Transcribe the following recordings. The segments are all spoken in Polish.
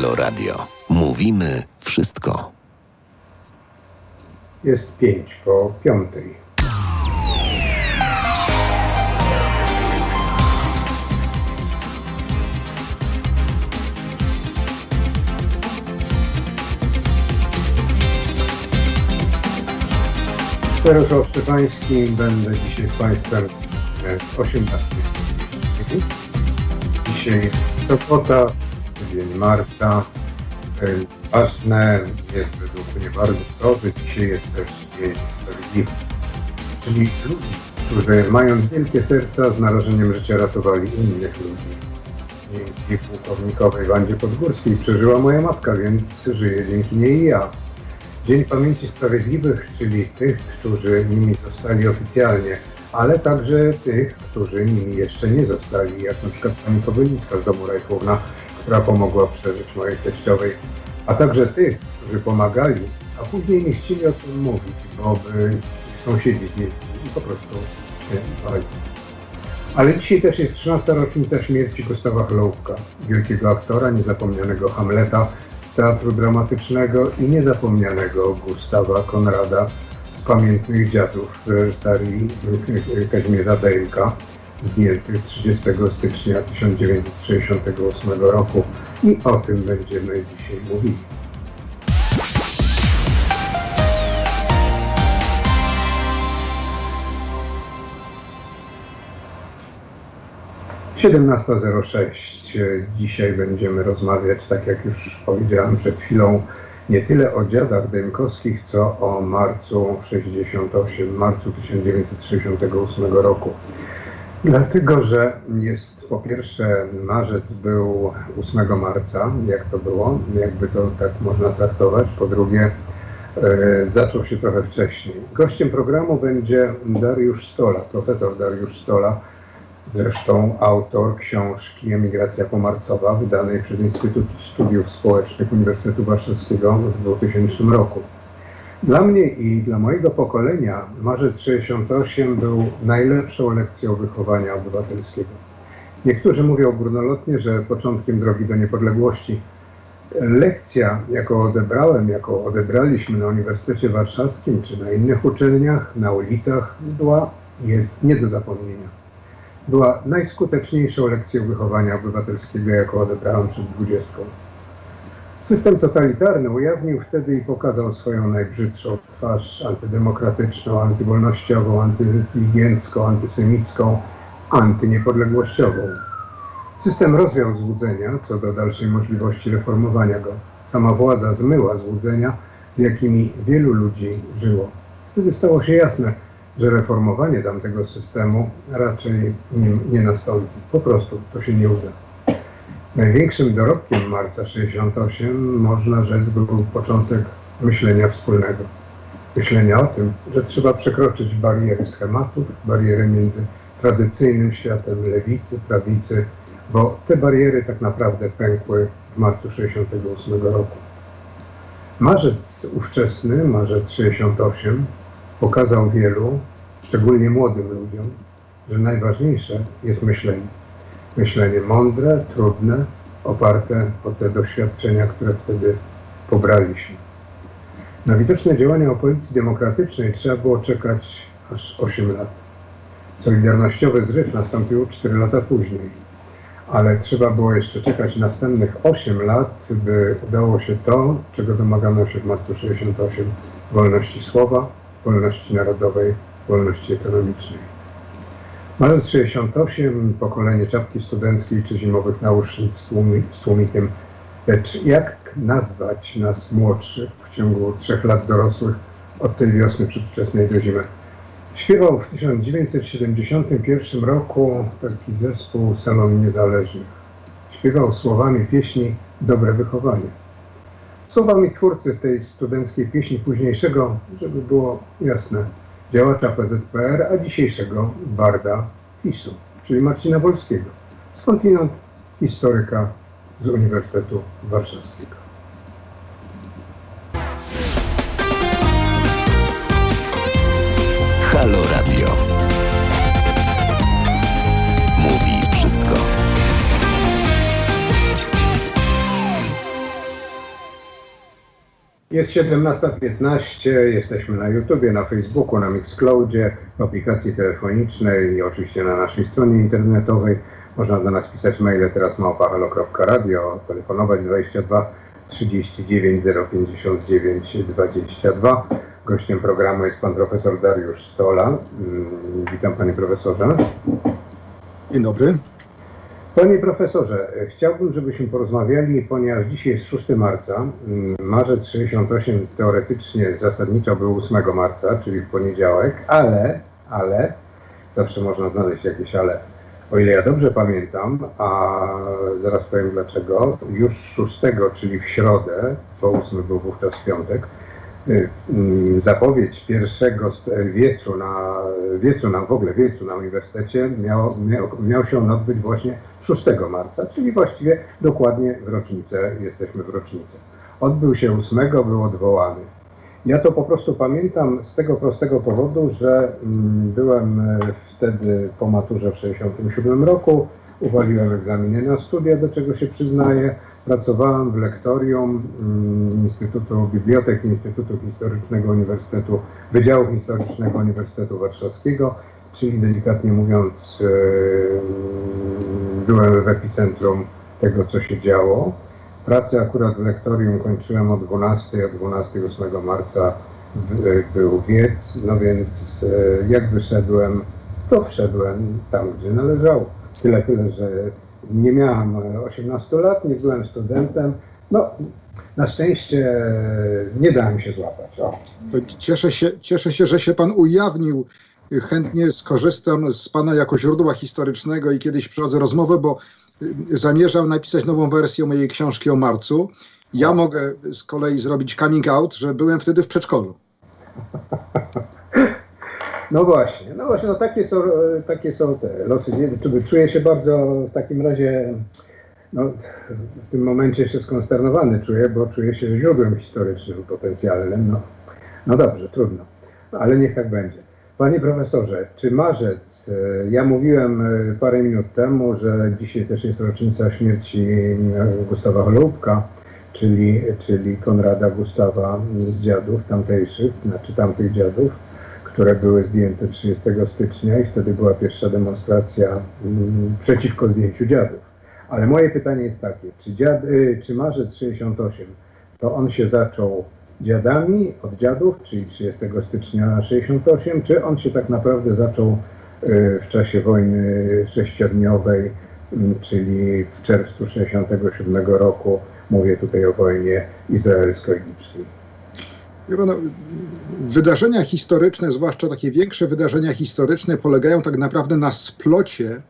Halo Radio. Mówimy wszystko. Jest pięć po piątej. Jarosław Szczepański. Będę dzisiaj z Państwem w 18. Dzisiaj sobota, dzień marca. Ważne jest według mnie bardzo że dzisiaj jest też Dzień Sprawiedliwy. Czyli ludzi, którzy mając wielkie serca z narażeniem życia ratowali innych ludzi. Dzięki pułkownikowej Wandzie Podgórskiej przeżyła moja matka, więc żyję dzięki niej i ja. Dzień Pamięci Sprawiedliwych, czyli tych, którzy nimi zostali oficjalnie, ale także tych, którzy nimi jeszcze nie zostali, jak na przykład pani Kobylińska z domu Rajchówna, która pomogła przeżyć mojej teściowej, a także tych, którzy pomagali, a później nie chcieli o tym mówić, bo by ich sąsiedzi zjedli i po prostu się bali. Ale dzisiaj też jest 13. rocznica śmierci Gustawa Chlołka, wielkiego aktora, niezapomnianego Hamleta, z teatru dramatycznego i niezapomnianego Gustawa Konrada z pamiętnych dziadów reżyserii Kazimierza Dejka zdjętych 30 stycznia 1968 roku i o tym będziemy dzisiaj mówili. 17.06. Dzisiaj będziemy rozmawiać, tak jak już powiedziałem przed chwilą, nie tyle o dziadach Dękowskich, co o marcu 68, marcu 1968 roku. Dlatego, że jest po pierwsze marzec był 8 marca, jak to było, jakby to tak można traktować. Po drugie e, zaczął się trochę wcześniej. Gościem programu będzie Dariusz Stola, profesor Dariusz Stola, zresztą autor książki Emigracja Pomarcowa, wydanej przez Instytut Studiów Społecznych Uniwersytetu Warszawskiego w 2000 roku. Dla mnie i dla mojego pokolenia marzec 68 był najlepszą lekcją wychowania obywatelskiego. Niektórzy mówią górnolotnie, że początkiem drogi do niepodległości. Lekcja, jaką odebrałem, jaką odebraliśmy na Uniwersytecie Warszawskim czy na innych uczelniach, na ulicach, była, jest nie do zapomnienia była najskuteczniejszą lekcją wychowania obywatelskiego, jaką odebrałem przed dwudziestką. System totalitarny ujawnił wtedy i pokazał swoją najbrzydszą twarz antydemokratyczną, antywolnościową, antyinteligencką, antysemicką, antyniepodległościową. System rozwiał złudzenia co do dalszej możliwości reformowania go. Sama władza zmyła złudzenia, z jakimi wielu ludzi żyło. Wtedy stało się jasne, że reformowanie tamtego systemu raczej nie, nie nastąpi. Po prostu to się nie uda. Największym dorobkiem marca 68 można rzec był początek myślenia wspólnego. Myślenia o tym, że trzeba przekroczyć bariery schematów, bariery między tradycyjnym światem lewicy, prawicy, bo te bariery tak naprawdę pękły w marcu 68 roku. Marzec ówczesny, marzec 68, pokazał wielu, szczególnie młodym ludziom, że najważniejsze jest myślenie. Myślenie mądre, trudne, oparte o te doświadczenia, które wtedy pobraliśmy. Na widoczne działania opozycji demokratycznej trzeba było czekać aż 8 lat. Solidarnościowy zryw nastąpił 4 lata później, ale trzeba było jeszcze czekać następnych 8 lat, by udało się to, czego domagano się w marcu 68 wolności słowa, wolności narodowej, wolności ekonomicznej. Marzec 68, pokolenie czapki studenckiej czy zimowych naucznic z tłumikiem. Lecz jak nazwać nas młodszych w ciągu trzech lat dorosłych od tej wiosny przedwczesnej do zimy? Śpiewał w 1971 roku taki zespół Salon Niezależnych. Śpiewał słowami pieśni Dobre Wychowanie. Słowami twórcy z tej studenckiej pieśni późniejszego, żeby było jasne, działacza PZPR, a dzisiejszego barda PiSu, czyli Marcina Wolskiego, skądinąd historyka z Uniwersytetu Warszawskiego. Jest 17.15, jesteśmy na YouTubie, na Facebooku, na Mixcloudzie, w aplikacji telefonicznej i oczywiście na naszej stronie internetowej. Można do nas pisać maile teraz małpahalo.radio, telefonować 22 39 059 22. Gościem programu jest pan profesor Dariusz Stola. Mm, Witam panie profesorze. Dzień dobry. Panie profesorze, chciałbym, żebyśmy porozmawiali, ponieważ dzisiaj jest 6 marca. mm, Marzec 68 teoretycznie zasadniczo był 8 marca, czyli w poniedziałek, ale, ale, zawsze można znaleźć jakieś ale. O ile ja dobrze pamiętam, a zaraz powiem dlaczego, już 6, czyli w środę, bo 8 był wówczas piątek, zapowiedź pierwszego wiecu na, wiecu na, w ogóle wiecu na uniwersytecie miał, miał, miał się on odbyć właśnie 6 marca, czyli właściwie dokładnie w rocznicę, jesteśmy w rocznicę. Odbył się 8, był odwołany. Ja to po prostu pamiętam z tego prostego powodu, że mm, byłem e, wtedy po maturze w 67 roku, uwaliłem egzaminy na studia, do czego się przyznaję. Pracowałem w lektorium mm, Instytutu Bibliotek Instytutu Historycznego Uniwersytetu, Wydziału Historycznego Uniwersytetu Warszawskiego, czyli delikatnie mówiąc e, byłem w epicentrum tego, co się działo. Pracę akurat w lektorium kończyłem o 12, o 12 8 marca w- był wiec, no więc e, jak wyszedłem, to wszedłem tam, gdzie należało. Tyle, tyle, że nie miałem e, 18 lat, nie byłem studentem. No, na szczęście e, nie dałem się złapać. O. To Cieszę się, cieszę się, że się pan ujawnił. Chętnie skorzystam z pana jako źródła historycznego i kiedyś prowadzę rozmowę, bo y, zamierzam napisać nową wersję mojej książki o marcu. Ja mogę z kolei zrobić coming out, że byłem wtedy w przedszkolu. No właśnie, no właśnie, no takie są, e, takie są te losy. Czuję się bardzo w takim razie, no, w tym momencie się skonsternowany czuję, bo czuję się źródłem historycznym potencjalnym. No, no dobrze, trudno, no, ale niech tak będzie. Panie profesorze, czy marzec, e, ja mówiłem e, parę minut temu, że dzisiaj też jest rocznica śmierci Gustawa Holubka, czyli, czyli Konrada Gustawa z dziadów tamtejszych, znaczy tamtych dziadów które były zdjęte 30 stycznia i wtedy była pierwsza demonstracja mm, przeciwko zdjęciu dziadów. Ale moje pytanie jest takie, czy, dziad, y, czy marzec 68 to on się zaczął dziadami od dziadów, czyli 30 stycznia 68, czy on się tak naprawdę zaczął y, w czasie wojny sześciodniowej, mm, czyli w czerwcu 67 roku, mówię tutaj o wojnie izraelsko-egipskiej. Wie pan, no, wydarzenia historyczne, zwłaszcza takie większe wydarzenia historyczne, polegają tak naprawdę na splocie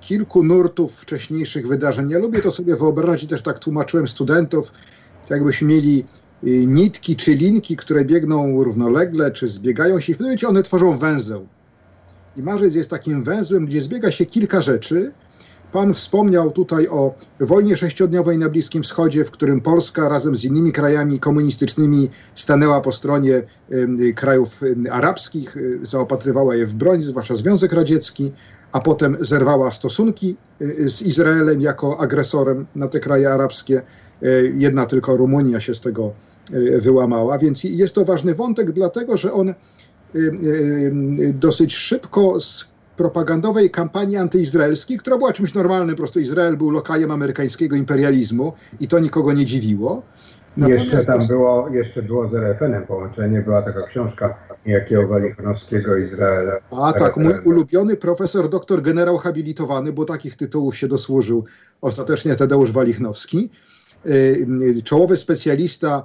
kilku nurtów wcześniejszych wydarzeń. Ja lubię to sobie wyobrazić, też tak tłumaczyłem studentów, jakbyśmy mieli y, nitki czy linki, które biegną równolegle, czy zbiegają się i w pewnym momencie one tworzą węzeł. I marzec jest takim węzłem, gdzie zbiega się kilka rzeczy. Pan wspomniał tutaj o wojnie sześciodniowej na Bliskim Wschodzie, w którym Polska razem z innymi krajami komunistycznymi stanęła po stronie krajów arabskich, y, zaopatrywała je w broń, zwłaszcza Związek Radziecki, a potem zerwała stosunki y, z Izraelem jako agresorem na te kraje arabskie. Y, Jedna tylko Rumunia się z tego wyłamała, więc jest to ważny wątek, dlatego że on dosyć szybko z propagandowej kampanii antyizraelskiej, która była czymś normalnym, po prostu Izrael był lokajem amerykańskiego imperializmu i to nikogo nie dziwiło. Jeszcze tam było, jeszcze było z RFN-em połączenie, była taka książka Jakiego Walichnowskiego Izraela. A tak, mój ulubiony profesor, doktor generał habilitowany, bo takich tytułów się dosłużył ostatecznie Tadeusz Walichnowski, y, czołowy specjalista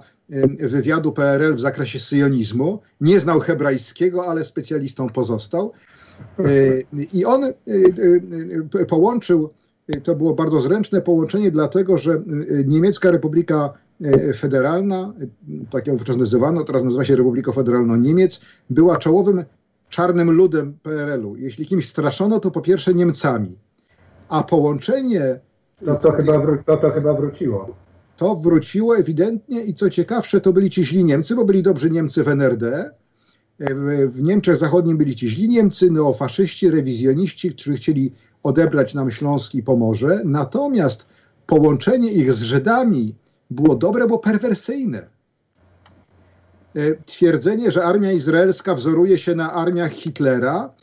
y, wywiadu PRL w zakresie syjonizmu, nie znał hebrajskiego, ale specjalistą pozostał. I on y, y, y, połączył, to było bardzo zręczne połączenie, dlatego że Niemiecka Republika Federalna, tak ją wówczas nazywano, teraz nazywa się Republiką Federalną Niemiec, była czołowym czarnym ludem PRL-u. Jeśli kimś straszono, to po pierwsze Niemcami. A połączenie No to chyba, wró- to, to chyba wróciło. to wróciło ewidentnie i co ciekawsze, to byli ci źli Niemcy, bo byli dobrzy Niemcy w NRD. W, Niemczech Zachodnich byli ci źli Niemcy, neofaszyści, rewizjoniści, którzy chcieli odebrać nam Śląsk i Pomorze. Natomiast połączenie ich z Żydami było dobre, bo perwersyjne. twierdzenie, że armia izraelska wzoruje się na armiach Hitlera,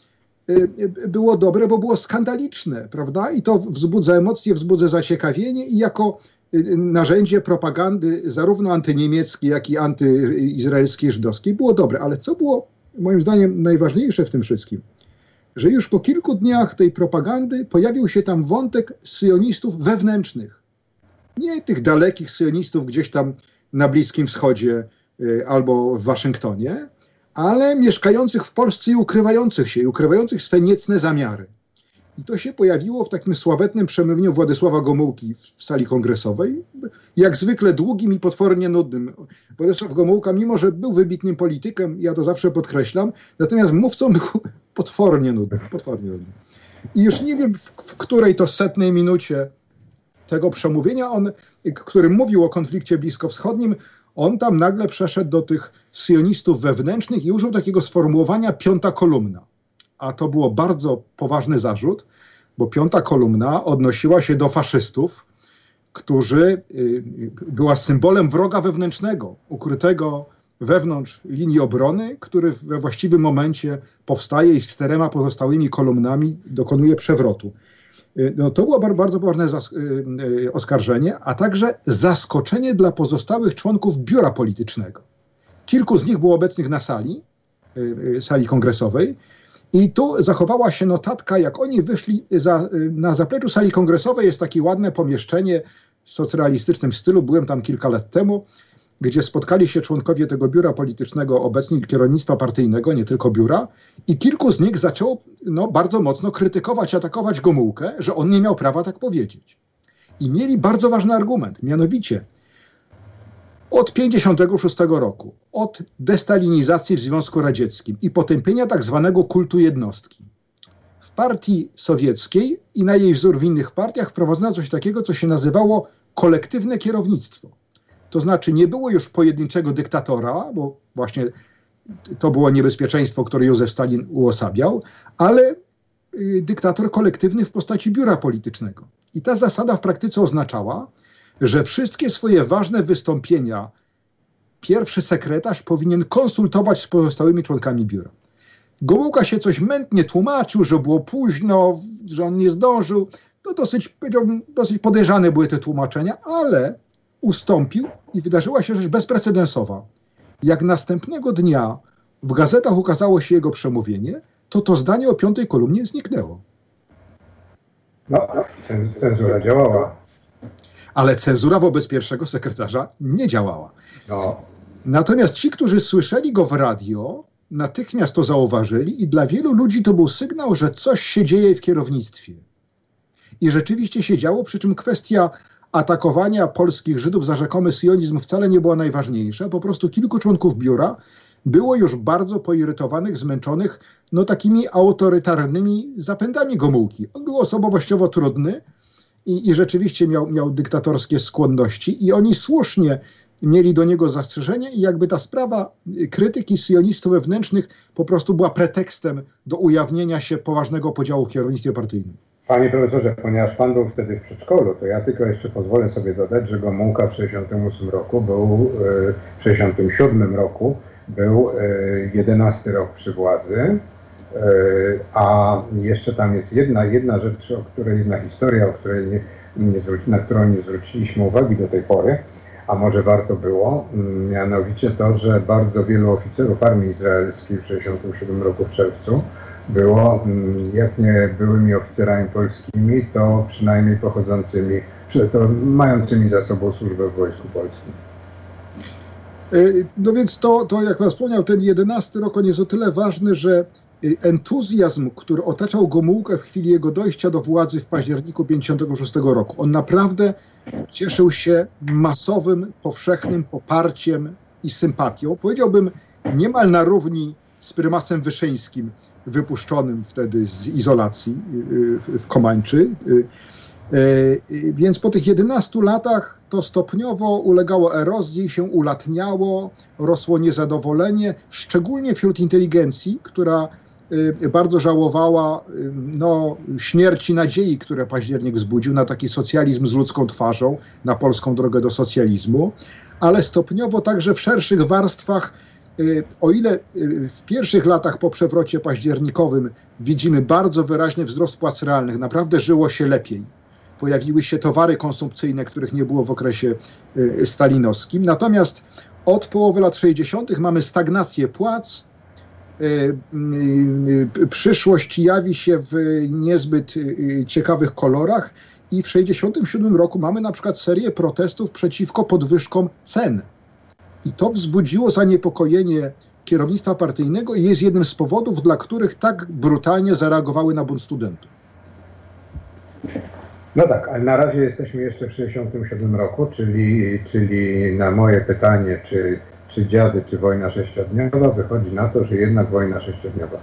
było dobre, bo było skandaliczne, prawda? I to wzbudza emocje, wzbudza zaciekawienie i jako narzędzie propagandy zarówno antyniemieckiej, jak i antyizraelskiej, żydowskiej było dobre. Ale co było moim zdaniem najważniejsze w tym wszystkim? Że już po kilku dniach tej propagandy pojawił się tam wątek syjonistów wewnętrznych. Nie tych dalekich syjonistów gdzieś tam na Bliskim Wschodzie y, albo w Waszyngtonie, ale mieszkających w Polsce i ukrywających się, i ukrywających swe niecne zamiary. I to się pojawiło w takim sławetnym przemówieniu Władysława Gomułki w sali kongresowej, jak zwykle długim i potwornie nudnym. Władysław Gomułka, mimo że był wybitnym politykiem, ja to zawsze podkreślam, natomiast mówcą był potwornie nudny. Potwornie nudny. I już nie wiem, w, w której to setnej minucie tego przemówienia, on, który mówił o konflikcie bliskowschodnim, on tam nagle przeszedł do tych sionistów wewnętrznych i użył takiego sformułowania piąta kolumna a to było bardzo poważny zarzut, bo piąta kolumna odnosiła się do faszystów, którzy y, była symbolem wroga wewnętrznego, ukrytego wewnątrz linii obrony, który we właściwym momencie powstaje i z czterema pozostałymi kolumnami dokonuje przewrotu. Y, no, to było bardzo poważne y, oskarżenie, a także zaskoczenie dla pozostałych członków biura politycznego. Kilku z nich było obecnych na sali, sali kongresowej, i tu zachowała się notatka, jak oni wyszli za, na zapleczu sali kongresowej. Jest takie ładne pomieszczenie w socrealistycznym stylu. Byłem tam kilka lat temu, gdzie spotkali się członkowie tego biura politycznego, obecnie kierownictwa partyjnego, nie tylko biura, i kilku z nich zaczęło no, bardzo mocno krytykować, atakować Gomułkę, że on nie miał prawa tak powiedzieć. I mieli bardzo ważny argument, mianowicie od 1956 roku, od destalinizacji w Związku Radzieckim i potępienia tak zwanego kultu jednostki. W partii sowieckiej i na jej wzór w innych partiach wprowadzono coś takiego, co się nazywało kolektywne kierownictwo. To znaczy nie było już pojedynczego dyktatora, bo właśnie to było niebezpieczeństwo, które Józef Stalin uosabiał, ale y, dyktator kolektywny w postaci biura politycznego. I ta zasada w praktyce oznaczała, że wszystkie swoje ważne wystąpienia pierwszy sekretarz powinien konsultować z pozostałymi członkami biura. Gomułka się coś mętnie tłumaczył, że było późno, że on nie zdążył. To dosyć, powiedziałbym, dosyć podejrzane były te tłumaczenia, ale ustąpił i wydarzyła się rzecz bezprecedensowa. Jak następnego dnia w gazetach ukazało się jego przemówienie, to to zdanie o piątej kolumnie zniknęło. No, cenzura działała ale cenzura wobec pierwszego sekretarza nie działała. No. Natomiast ci, którzy słyszeli go w radio, natychmiast to zauważyli i dla wielu ludzi to był sygnał, że coś się dzieje w kierownictwie. I rzeczywiście się działo, przy czym kwestia atakowania polskich Żydów za rzekomy sionizm wcale nie była najważniejsza. Po prostu kilku członków biura było już bardzo poirytowanych, zmęczonych no takimi autorytarnymi zapędami Gomułki. On był osobowościowo trudny, i, i rzeczywiście miał, miał dyktatorskie skłonności i oni słusznie mieli do niego zastrzeżenia i jakby ta sprawa krytyki sionistów wewnętrznych po prostu była pretekstem do ujawnienia się poważnego podziału w kierownictwie partyjnym. Panie profesorze, ponieważ pan był wtedy w przedszkolu, to ja tylko jeszcze pozwolę sobie dodać, że Gomułka w 1968 roku był, e, w 1967 roku był 11 e, rok przy władzy, a jeszcze tam jest jedna, jedna rzecz, o której, jedna historia, o której nie, nie zwróci, na którą nie zwróciliśmy uwagi do tej pory, a może warto było, mm, mianowicie to, że bardzo wielu oficerów armii izraelskiej w 1967 roku w czerwcu było, mm, jak nie byłymi oficerami polskimi, to przynajmniej pochodzącymi, to mającymi za sobą służbę w Wojsku Polskim. E, no więc to, to jak Pan wspomniał, ten jedenasty rok on jest o tyle ważny, że entuzjazm, który otaczał Gomułkę w chwili jego dojścia do władzy w październiku 1956 roku. On naprawdę cieszył się masowym, powszechnym poparciem i sympatią. Powiedziałbym niemal na równi z prymasem Wyszyńskim, wypuszczonym wtedy z izolacji y, y, w Komańczy. Więc po tych 11 latach to stopniowo ulegało erozji, się ulatniało, rosło niezadowolenie, szczególnie wśród inteligencji, która Y, bardzo żałowała y, no, śmierci nadziei, które październik wzbudził na taki socjalizm z ludzką twarzą, na polską drogę do socjalizmu, ale stopniowo także w szerszych warstwach o ile w pierwszych latach po przewrocie październikowym widzimy bardzo wyraźny wzrost płac realnych, naprawdę żyło się lepiej. Pojawiły się towary konsumpcyjne, których nie było w okresie stalinowskim. Natomiast od połowy lat 60. mamy stagnację płac, przyszłość jawi się w niezbyt ciekawych kolorach i w 1967 roku mamy na przykład serię protestów przeciwko podwyżkom cen. I to wzbudziło zaniepokojenie kierownictwa partyjnego i jest jednym z powodów, dla których tak brutalnie zareagowały na bunt studentów. No tak, ale na razie jesteśmy jeszcze w 1967 roku, czyli, czyli na moje pytanie, czy, czy dziady, czy wojna sześciodniowa, wychodzi na to, że jednak wojna sześciodniowa.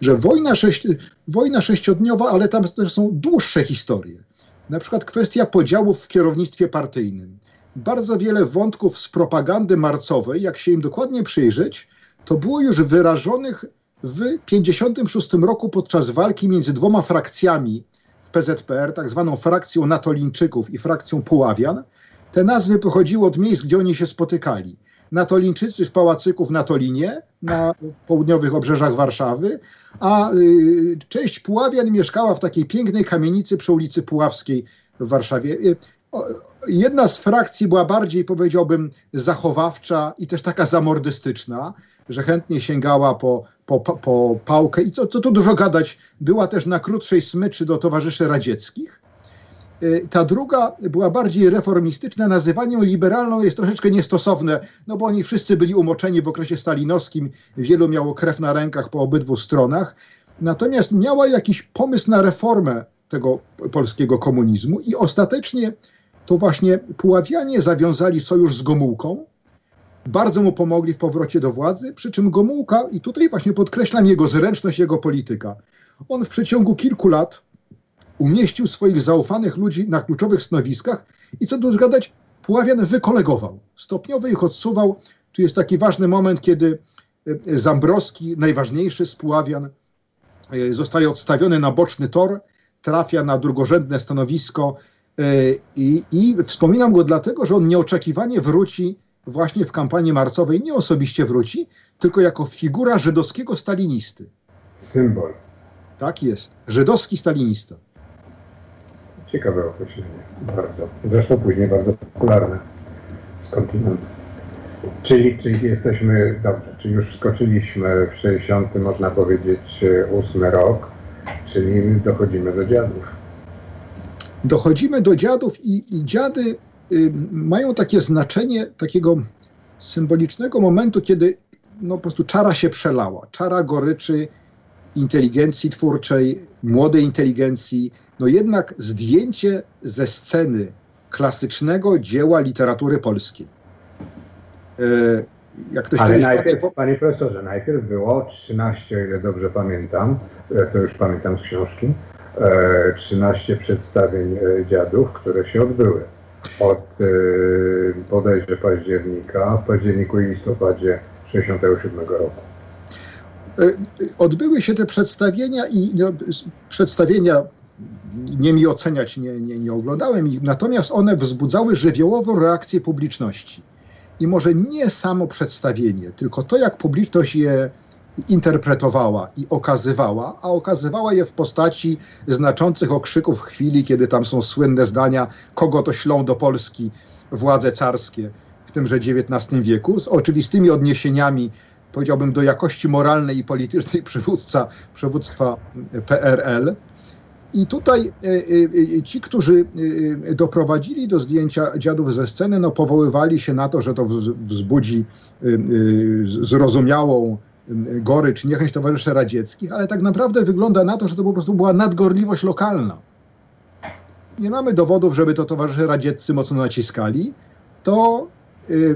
Że wojna, sześć, wojna sześciodniowa, ale tam też są dłuższe historie. Na przykład kwestia podziałów w kierownictwie partyjnym. Bardzo wiele wątków z propagandy marcowej, jak się im dokładnie przyjrzeć, to było już wyrażonych w 1956 roku podczas walki między dwoma frakcjami w PZPR, tak zwaną frakcją Natolińczyków i frakcją Puławian. Te nazwy pochodziły od miejsc, gdzie oni się spotykali. Natolińczycy w pałacyku w Natolinie, na południowych obrzeżach Warszawy, a y, część Puławian mieszkała w takiej pięknej kamienicy przy ulicy Puławskiej w Warszawie. Y, jedna z frakcji była bardziej, powiedziałbym, zachowawcza i też taka zamordystyczna, że chętnie sięgała po, po, po pałkę i co, co tu dużo gadać, była też na krótszej smyczy do towarzyszy radzieckich. Y, ta druga była bardziej reformistyczna, nazywanie liberalną jest troszeczkę niestosowne, no bo oni wszyscy byli umoczeni w okresie stalinowskim, wielu miało krew na rękach po obydwu stronach, natomiast miała jakiś pomysł na reformę tego polskiego komunizmu i ostatecznie to właśnie Puławianie zawiązali sojusz z Gomułką, bardzo mu pomogli w powrocie do władzy, przy czym Gomułka, i tutaj właśnie podkreślam jego zręczność, jego polityka, on w przeciągu kilku lat umieścił swoich zaufanych ludzi na kluczowych stanowiskach i co tu zgadać, Puławian wykolegował. Stopniowo ich odsuwał. Tu jest taki ważny moment, kiedy e, Zambrowski, najważniejszy z Puławian, e, zostaje odstawiony na boczny tor, trafia na drugorzędne stanowisko e, i, i wspominam go dlatego, że on nieoczekiwanie wróci właśnie w kampanii marcowej, nie osobiście wróci, tylko jako figura żydowskiego stalinisty. Symbol. Tak jest. Żydowski stalinista. Ciekawe określenie. Bardzo. Zresztą później bardzo popularne skądinąd. Czyli, czyli jesteśmy, dobrze, czyli już skoczyliśmy w 60, można powiedzieć, 8 rok, czyli dochodzimy do dziadów. Dochodzimy do dziadów i, i dziady y, mają takie znaczenie takiego symbolicznego momentu, kiedy no, po prostu czara się przelała. Czara goryczy inteligencji twórczej, młodej inteligencji, no jednak zdjęcie ze sceny klasycznego dzieła literatury polskiej. E, jak ktoś Ale najpierw, po... Panie profesorze, najpierw było 13, o ile dobrze pamiętam, e, to już pamiętam z książki, 13 e, przedstawień dziadów, które się odbyły od bodajże października, w październiku i listopadzie 67 roku. Odbyły się te przedstawienia i no, przedstawienia nie mi oceniać, nie, nie, nie oglądałem ich, natomiast one wzbudzały żywiołową reakcję publiczności. I może nie samo przedstawienie, tylko to, jak publiczność je interpretowała i okazywała, a okazywała je w postaci znaczących okrzyków chwili, kiedy tam są słynne zdania, kogo to ślą do Polski władze carskie w tymże XIX wieku, z oczywistymi odniesieniami, powiedziałbym, do jakości moralnej i politycznej przywódca, przywództwa PRL. I tutaj e, e, e, ci, którzy doprowadzili do zdjęcia dziadów ze sceny, no powoływali się na to, że to wzbudzi zrozumiałą gorycz, niechęć towarzyszy radzieckich, ale tak naprawdę wygląda na to, że to po prostu była nadgorliwość lokalna. Nie mamy dowodów, żeby to towarzysze radzieccy mocno naciskali. To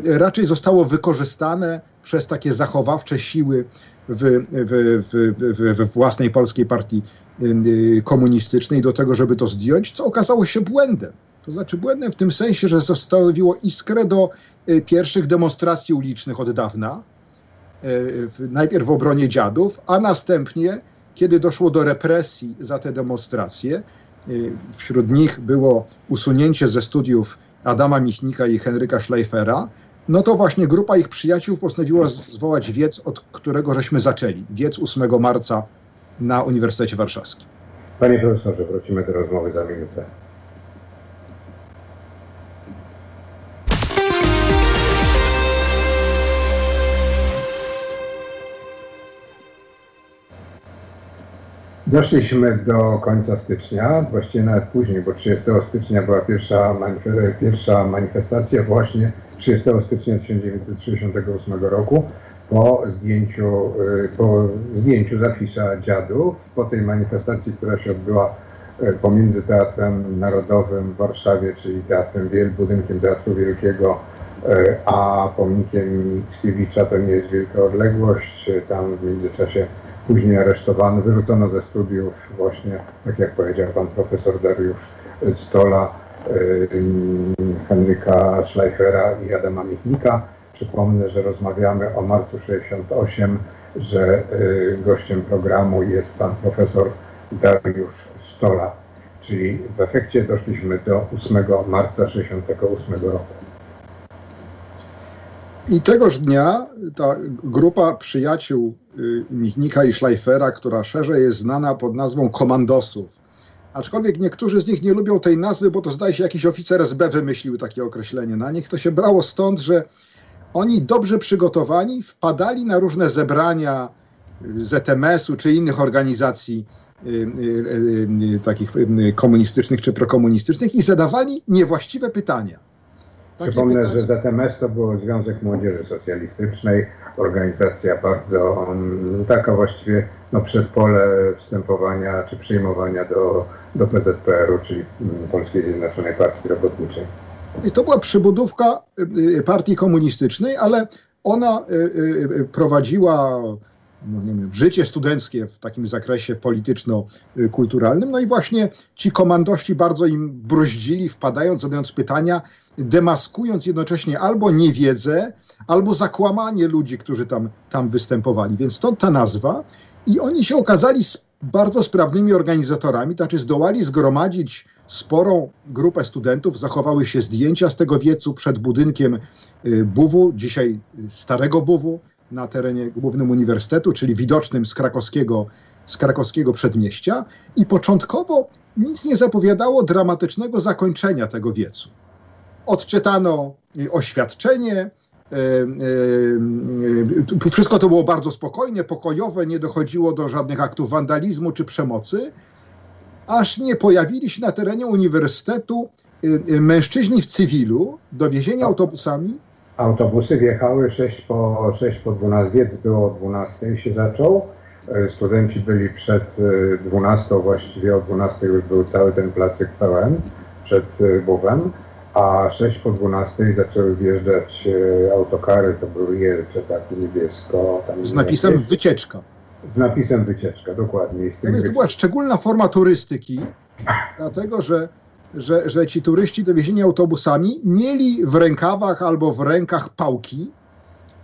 raczej zostało wykorzystane przez takie zachowawcze siły w, w, w, we własnej polskiej partii y, komunistycznej do tego, żeby to zdjąć, co okazało się błędem. To znaczy błędem w tym sensie, że zostawiło iskrę do y, pierwszych demonstracji ulicznych od dawna, y, najpierw w obronie dziadów, a następnie, kiedy doszło do represji za te demonstracje, wśród nich było usunięcie ze studiów Adama Michnika i Henryka Schleifera, no to właśnie grupa ich przyjaciół postanowiła zwołać wiec, od którego żeśmy zaczęli. Wiec 8 marca na Uniwersytecie Warszawskim. Panie profesorze, wrócimy do rozmowy za minutę. Doszliśmy do końca stycznia, właściwie nawet później, bo 30 stycznia była pierwsza, manifestacja właśnie 30 stycznia 1968 roku po zdjęciu, y, po zdjęciu zafisza dziadów, po tej manifestacji, która się odbyła y, pomiędzy Teatrem Narodowym w Warszawie, czyli Teatrem Wiel, budynkiem Teatru Wielkiego, y, a pomnikiem Mickiewicza, to nie jest wielka odległość. Tam w międzyczasie później aresztowano, wyrzucono ze studiów właśnie, tak jak powiedział pan profesor Dariusz Stola, Henryka Schleifera i Adama Michnika. Przypomnę, że rozmawiamy o marcu 68, że y, gościem programu jest pan profesor Dariusz Stola, czyli w efekcie doszliśmy do 8 marca 68 roku. I tegoż dnia ta grupa przyjaciół y, Michnika i Schleifera, która szerzej jest znana pod nazwą komandosów, aczkolwiek niektórzy z nich nie lubią tej nazwy, bo to zdaje się jakiś oficer SB wymyślił takie określenie na nich, to się brało stąd, że oni dobrze przygotowani wpadali na różne zebrania ZMS-u czy innych organizacji y, y, y, takich komunistycznych czy prokomunistycznych i zadawali niewłaściwe pytania. Przypomnę, że ZMS to był Związek Młodzieży Socjalistycznej, organizacja bardzo mm, taka właściwie no, przedpole wstępowania czy przyjmowania do, do PZPR-u, czyli mm, Polskiej Zjednoczonej Partii Robotniczej. I to była przybudówka y, y, partii komunistycznej, ale ona y, prowadziła no nie życie studenckie w takim zakresie polityczno-kulturalnym. No i właśnie ci komandości bardzo im bruździli, wpadając, zadając pytania, demaskując jednocześnie albo niewiedzę, albo zakłamanie ludzi, którzy tam, tam występowali. Więc stąd ta nazwa. I oni się okazali bardzo sprawnymi organizatorami, to znaczy zdołali zgromadzić sporą grupę studentów, zachowały się zdjęcia z tego wiecu przed budynkiem y, Buwu, dzisiaj starego Buwu, na terenie głównym uniwersytetu, czyli widocznym z krakowskiego, z krakowskiego przedmieścia i początkowo nic nie zapowiadało dramatycznego zakończenia tego wiecu. Odczytano y, oświadczenie, wszystko to było bardzo spokojne, pokojowe, nie dochodziło do żadnych aktów wandalizmu czy przemocy, aż nie pojawili się na terenie uniwersytetu y, y, mężczyźni w cywilu, dowiezieni autobusami. Autobusy wjechały 6 po, 6 po 12, wiec było o 12 się zaczął. E, studenci byli przed 12, e, właściwie o 12 już był cały ten placyk pełen przed e, Bówem a 6 po 12 zaczęły wjeżdżać autokary, to były Jelcze, takie niebiesko. Z napisem jest, wycieczka. Z napisem wycieczka, dokładnie. To, to była szczególna forma turystyki, dlatego że, że, że ci turyści dowiezieni autobusami mieli w rękawach albo w rękach pałki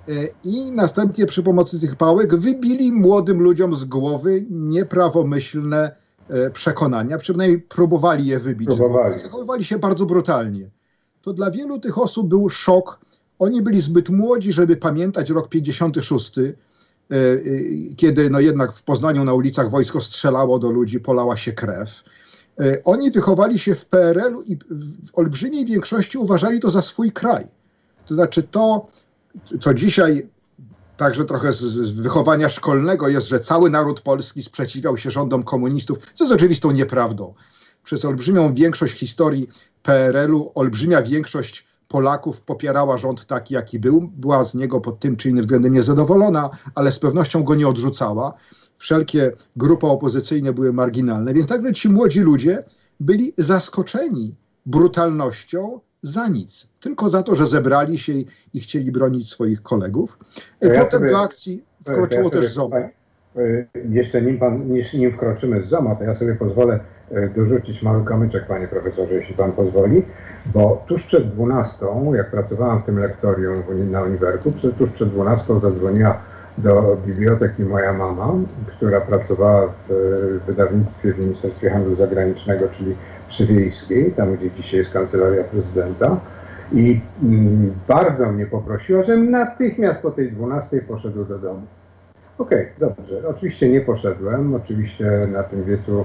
e, i następnie przy pomocy tych pałek wybili młodym ludziom z głowy nieprawomyślne e, przekonania, przynajmniej próbowali je wybić. Próbowali. Zachowywali się bardzo brutalnie to dla wielu tych osób był szok. Oni byli zbyt młodzi, żeby pamiętać rok 56, e, kiedy no jednak w Poznaniu na ulicach wojsko strzelało do ludzi, polała się krew. E, oni wychowali się w PRL-u i w olbrzymiej większości uważali to za swój kraj. To znaczy to, co dzisiaj także trochę z, z, wychowania szkolnego jest, że cały naród polski sprzeciwiał się rządom komunistów, co jest oczywistą nieprawdą przez olbrzymią większość historii PRL-u, olbrzymia większość Polaków popierała rząd taki, jaki był, była z niego pod tym czy innym względem niezadowolona, ale z pewnością go nie odrzucała. Wszelkie grupy opozycyjne były marginalne, więc nagle ci młodzi ludzie byli zaskoczeni brutalnością za nic. Tylko za to, że zebrali się i, chcieli bronić swoich kolegów. Ja Potem sobie, do akcji wkroczyło ja też ZOMO. Jeszcze nim, pan, nim wkroczymy z ZOMO, to ja sobie pozwolę E, dorzucić mały kamyczek, panie profesorze, jeśli pan pozwoli, bo tuż przed 12, jak pracowałam w tym lektorium na uniwersytecie, tuż przed 12 zadzwoniła do biblioteki moja mama, która pracowała w wydawnictwie w Ministerstwie Handlu Zagranicznego, czyli przy Wiejskiej, tam gdzie dzisiaj jest kancelaria prezydenta I mm, bardzo mnie poprosiła, żebym natychmiast po tej 12 poszedł do domu. Okej, okay, dobrze. Oczywiście nie poszedłem. Oczywiście na tym wiecu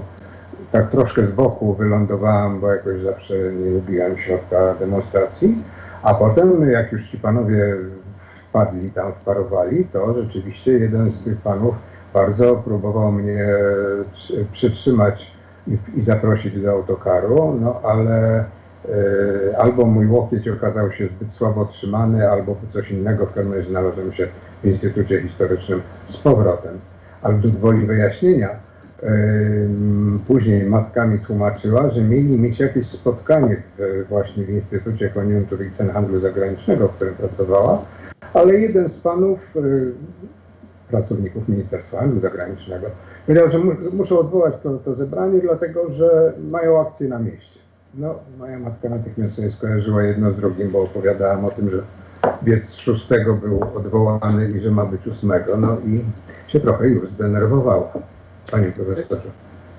tak troszkę z boku wylądowałem, bo jakoś zawsze nie lubiłem środka demonstracji. A potem, jak już ci panowie wpadli tam, wparowali, to rzeczywiście jeden z tych panów bardzo próbował mnie przytrzymać i, i zaprosić do autokaru, no ale y, albo mój łokieć okazał się zbyt słabo trzymany, albo coś innego, w każdym razie znalazłem się w Instytucie Historycznym z powrotem. Ale do woli wyjaśnienia, y, później matka mi tłumaczyła, że mieli mieć jakieś spotkanie w, właśnie w Instytucie Koniunktury i Cen Handlu Zagranicznego, w którym pracowała, ale jeden z panów y, pracowników Ministerstwa Handlu Zagranicznego. Powiedział, że mu, muszą odwołać to, to zebranie, dlatego że mają akcję na mieście. No, moja matka natychmiast sobie skojarzyła jedno z drugim, bo opowiadałam o tym, że wiec szóstego był odwołany i że ma być ósmego, no i się trochę już zdenerwowała, panie profesorze.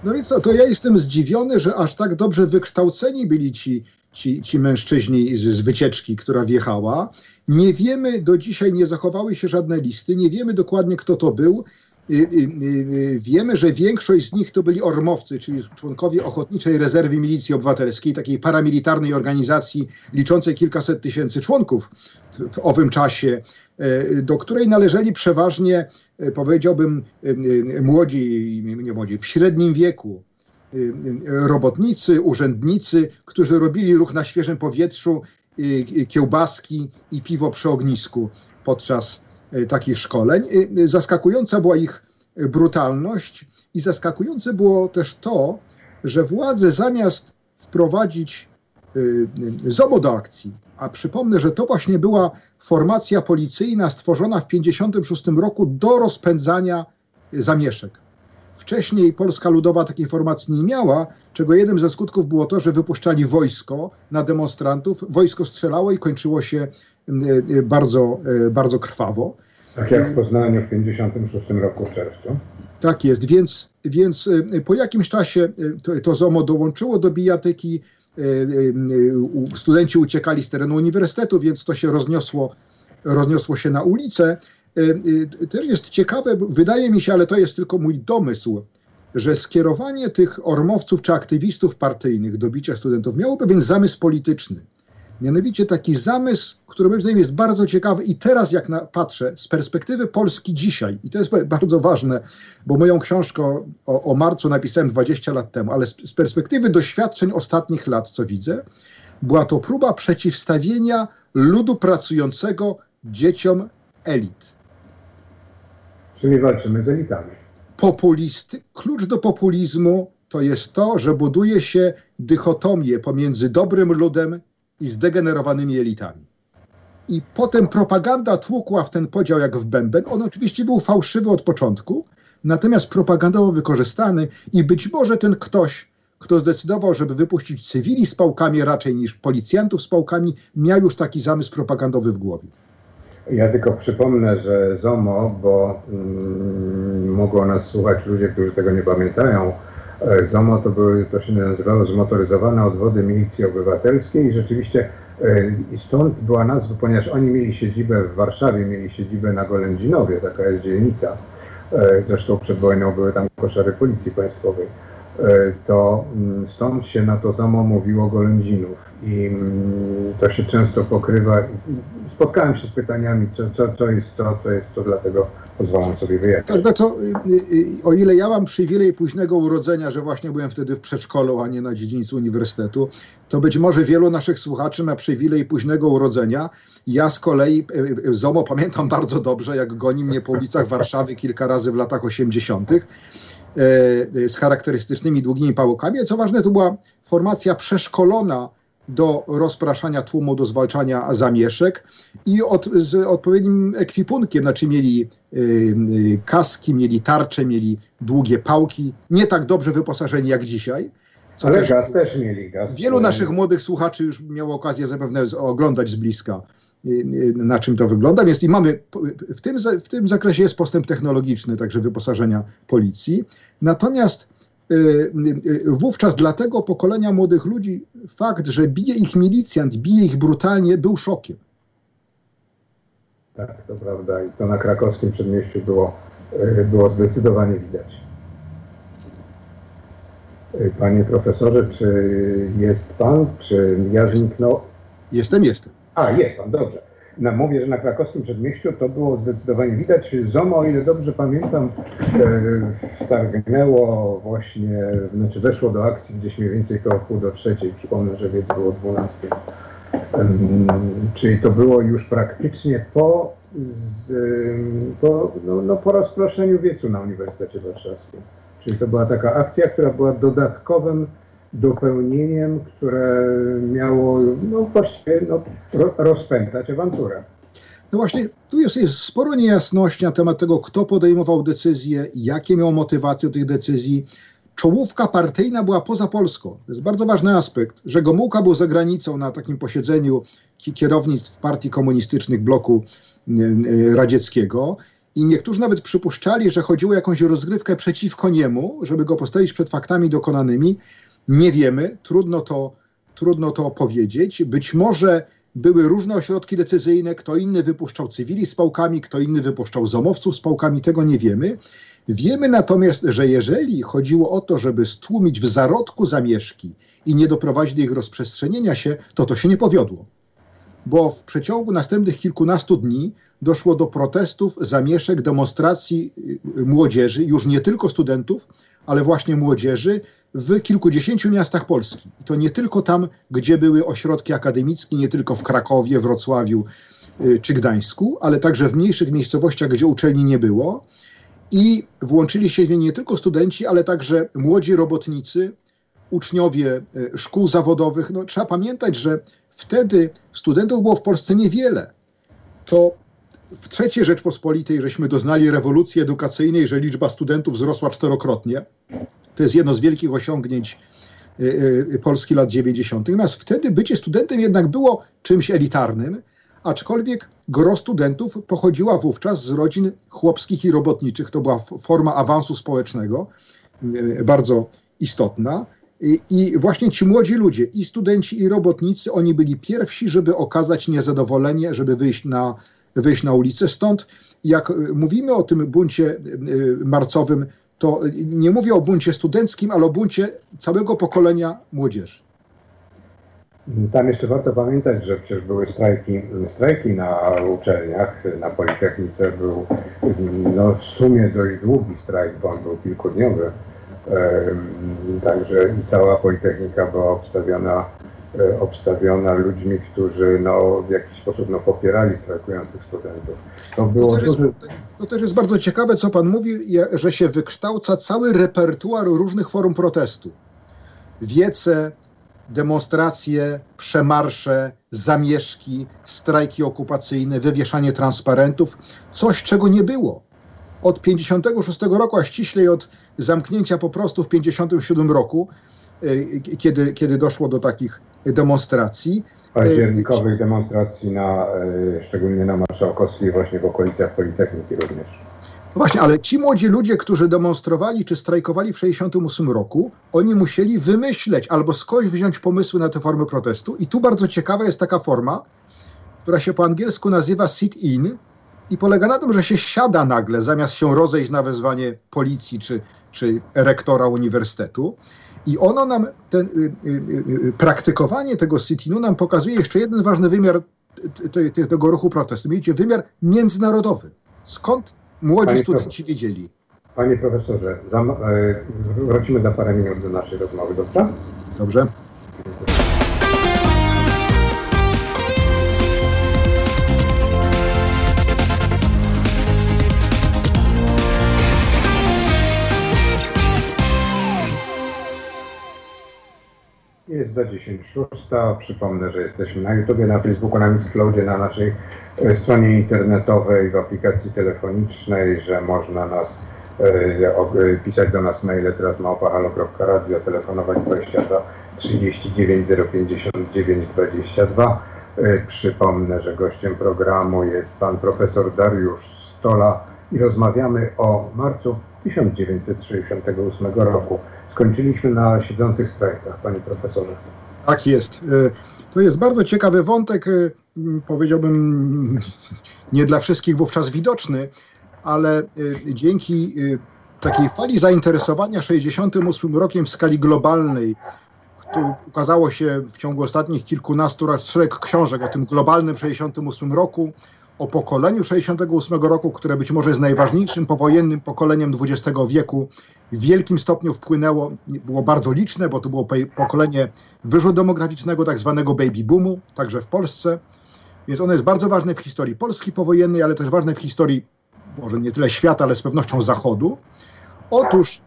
No i co, to ja jestem zdziwiony, że aż tak dobrze wykształceni byli ci, ci, ci mężczyźni z, z wycieczki, która wjechała. Nie wiemy, do dzisiaj nie zachowały się żadne listy, nie wiemy dokładnie, kto to był. Y, y, y, wiemy, że większość z nich to byli ormowcy, czyli członkowie Ochotniczej Rezerwy Milicji Obywatelskiej, takiej paramilitarnej organizacji liczącej kilkaset tysięcy członków w, w owym czasie, do której należeli przeważnie, powiedziałbym, młodzi, nie młodzi, w średnim wieku, robotnicy, urzędnicy, którzy robili ruch na świeżym powietrzu, kiełbaski i piwo przy ognisku podczas E, takich szkoleń. E, zaskakująca była ich brutalność i zaskakujące było też to, że władze zamiast wprowadzić e, ZOMO do akcji, a przypomnę, że to właśnie była formacja policyjna stworzona w 1956 roku do rozpędzania zamieszek. Wcześniej Polska Ludowa takiej formacji nie miała, czego jednym ze skutków było to, że wypuszczali wojsko na demonstrantów. Wojsko strzelało i kończyło się bardzo, bardzo krwawo. Tak jak w Poznaniu w 1956 roku w czerwcu. Tak jest, więc, więc po jakimś czasie to, to ZOMO dołączyło do bijatyki. Studenci uciekali z terenu uniwersytetu, więc to się rozniosło, rozniosło się na ulicę. Też jest ciekawe, wydaje mi się, ale to jest tylko mój domysł, że skierowanie tych ormowców czy aktywistów partyjnych do bicia studentów miało pewien zamysł polityczny. Mianowicie taki zamysł, który moim zdaniem jest bardzo ciekawy i teraz jak na, patrzę z perspektywy Polski dzisiaj, i to jest bardzo ważne, bo moją książkę o, o marcu napisałem 20 lat temu, ale z, z perspektywy doświadczeń ostatnich lat, co widzę, była to próba przeciwstawienia ludu pracującego dzieciom elit. Czyli walczymy z elitami. Populisty, klucz do populizmu to jest to, że buduje się dychotomię pomiędzy dobrym ludem i zdegenerowanymi elitami. I potem propaganda tłukła w ten podział jak w bęben. On oczywiście był fałszywy od początku, natomiast propagandowo wykorzystany i być może ten ktoś, kto zdecydował, żeby wypuścić cywili z pałkami raczej niż policjantów z pałkami, miał już taki zamysł propagandowy w głowie. Ja tylko przypomnę, że ZOMO, bo mm, mogą nas słuchać ludzie, którzy tego nie pamiętają, ZOMO to, były, to się nazywało zmotoryzowane odwody milicji obywatelskiej i rzeczywiście e, i stąd była nazwa, ponieważ oni mieli siedzibę w Warszawie, mieli siedzibę na Golędzinowie, taka jest dzielnica. E, zresztą przed wojną były tam koszary policji państwowej. To mm, stąd się na to ZOMO mówiło Golędzinów i mm, to się często pokrywa spotkałem się z pytaniami, co, co, co jest co, co jest co, dlatego pozwalam sobie wyjaśnić. Tak, no to y, y, o ile ja mam przywilej późnego urodzenia, że właśnie byłem wtedy w przedszkolu, a nie na dziedzińcu uniwersytetu, to być może wielu naszych słuchaczy ma przywilej późnego urodzenia. Ja z kolei y, ZOMO pamiętam bardzo dobrze, jak goni mnie po ulicach Warszawy kilka razy w latach 80 z charakterystycznymi długimi pałkami. Co ważne, to była formacja przeszkolona do rozpraszania tłumu, do zwalczania zamieszek i od, z odpowiednim ekwipunkiem, znaczy mieli y, y, kaski, mieli tarcze, mieli długie pałki, nie tak dobrze wyposażeni jak dzisiaj. Ale też, gaz też mieli. Gaz wielu naszych młodych słuchaczy już miało okazję zapewne oglądać z bliska, y, na czym to wygląda. Więc i mamy, w tym, w tym zakresie jest postęp technologiczny, także wyposażenia policji. Natomiast wówczas dla tego pokolenia młodych ludzi fakt, że bije ich milicjant, bije ich brutalnie, był szokiem. Tak, to prawda. I to na krakowskim przedmieściu było, było zdecydowanie widać. Panie profesorze, czy jest pan, czy ja zniknął? Jestem, jestem. A, jest pan, dobrze. Na, mówię, że na krakowskim przedmieściu to było zdecydowanie widać. ZOMO, o ile dobrze pamiętam, e, wtargnęło właśnie, znaczy weszło do akcji gdzieś mniej więcej koło pół do trzeciej. Przypomnę, że wiec było 12. Um, czyli to było już praktycznie po, po, no, no, po rozproszeniu wiecu na Uniwersytecie Warszawskim. Czyli to była taka akcja, która była dodatkowym dopełnieniem, które miało no, właściwie no, rozpętać awanturę. No właśnie, tu jest, jest sporo niejasności na temat tego, kto podejmował decyzje, jakie miał motywacje tych decyzji. Czołówka partyjna była poza Polską. To jest bardzo ważny aspekt, że Gomułka był za granicą na takim posiedzeniu kierownictw partii komunistycznych bloku radzieckiego i niektórzy nawet przypuszczali, że chodziło o jakąś rozgrywkę przeciwko niemu, żeby go postawić przed faktami dokonanymi. Nie wiemy, trudno to, trudno to powiedzieć. Być może były różne ośrodki decyzyjne, kto inny wypuszczał cywili z pałkami, kto inny wypuszczał zomowców z pałkami, tego nie wiemy. Wiemy natomiast, że jeżeli chodziło o to, żeby stłumić w zarodku zamieszki i nie doprowadzić do ich rozprzestrzenienia się, to to się nie powiodło bo w przeciągu następnych kilkunastu dni doszło do protestów, zamieszek, demonstracji y, młodzieży, już nie tylko studentów, ale właśnie młodzieży w kilkudziesięciu miastach Polski. I to nie tylko tam, gdzie były ośrodki akademickie, nie tylko w Krakowie, Wrocławiu y, czy Gdańsku, ale także w mniejszych miejscowościach, gdzie uczelni nie było. I włączyli się nie tylko studenci, ale także młodzi robotnicy, uczniowie e, szkół zawodowych. No, trzeba pamiętać, że wtedy studentów było w Polsce niewiele. To w III Rzeczpospolitej żeśmy doznali rewolucji edukacyjnej, że liczba studentów wzrosła czterokrotnie. To jest jedno z wielkich osiągnięć e, e, Polski lat 90. Natomiast wtedy bycie studentem jednak było czymś elitarnym, aczkolwiek gro studentów pochodziła wówczas z rodzin chłopskich i robotniczych. To była forma awansu społecznego, bardzo istotna. I właśnie ci młodzi ludzie, i studenci, i robotnicy, oni byli pierwsi, żeby okazać niezadowolenie, żeby wyjść na, wyjść na ulicę. Stąd, jak mówimy o tym buncie y, marcowym, to nie mówię o buncie studenckim, ale o buncie całego pokolenia młodzieży. Tam jeszcze warto pamiętać, że przecież były strajki, strajki na uczelniach. Na Politechnice był no, w sumie dość długi strajk, bo on był kilkudniowy Także i cała Politechnika była obstawiona, e, obstawiona ludźmi, którzy no, w jakiś sposób no, popierali strajkujących studentów. To, było to, też jest, to też jest bardzo ciekawe, co pan mówi, że się wykształca cały repertuar różnych form protestu. Wiece, demonstracje, przemarsze, zamieszki, strajki okupacyjne, wywieszanie transparentów, coś czego nie było od 56 roku, a ściślej od zamknięcia po prostu w 57 roku, y, kiedy, kiedy doszło do takich demonstracji. Październikowych demonstracji, na, y, szczególnie na Marszałkowskiej, właśnie w okolicach Politechniki również. No właśnie, ale ci młodzi ludzie, którzy demonstrowali czy strajkowali w 68 roku, oni musieli wymyśleć albo skądś wziąć pomysły na te formy protestu. I tu bardzo ciekawa jest taka forma, która się po angielsku nazywa sit-in, i polega na tym, że się siada nagle, zamiast się rozejść na wezwanie policji czy, czy rektora uniwersytetu. I ono nam, ten, y, y, y, praktykowanie tego sit-inu nam pokazuje jeszcze jeden ważny wymiar te, te, tego ruchu protestu, mianowicie wymiar międzynarodowy. Skąd młodzi Panie studenci wiedzieli? Panie profesorze, za, e, wrócimy za parę minut do naszej rozmowy, dobrze? Dobrze. Jest za 10 szósta. Przypomnę, że jesteśmy na YouTubie, na Facebooku, na Mixcloudzie, na naszej e, stronie internetowej, w aplikacji telefonicznej, że można nas e, e pisać do nas maile teraz małpahalo.radio, telefonować 22 39 059 22. E, przypomnę, że gościem programu jest pan profesor Dariusz Stola i rozmawiamy o marcu 1968 roku. Skończyliśmy na siedzących strajkach, panie profesorze. Tak jest. To jest bardzo ciekawy wątek, powiedziałbym nie dla wszystkich wówczas widoczny, ale dzięki takiej fali zainteresowania 68 rokiem w skali globalnej, ukazało się w ciągu ostatnich kilkunastu lat szereg książek o tym globalnym 68 roku, o pokoleniu 68 roku, które być może jest najważniejszym powojennym pokoleniem XX wieku, w wielkim stopniu wpłynęło, było bardzo liczne, bo to było pokolenie wyżu demograficznego, tak zwanego baby boomu, także w Polsce. Więc ono jest bardzo ważne w historii Polski powojennej, ale też ważne w historii może nie tyle świata, ale z pewnością Zachodu. Otóż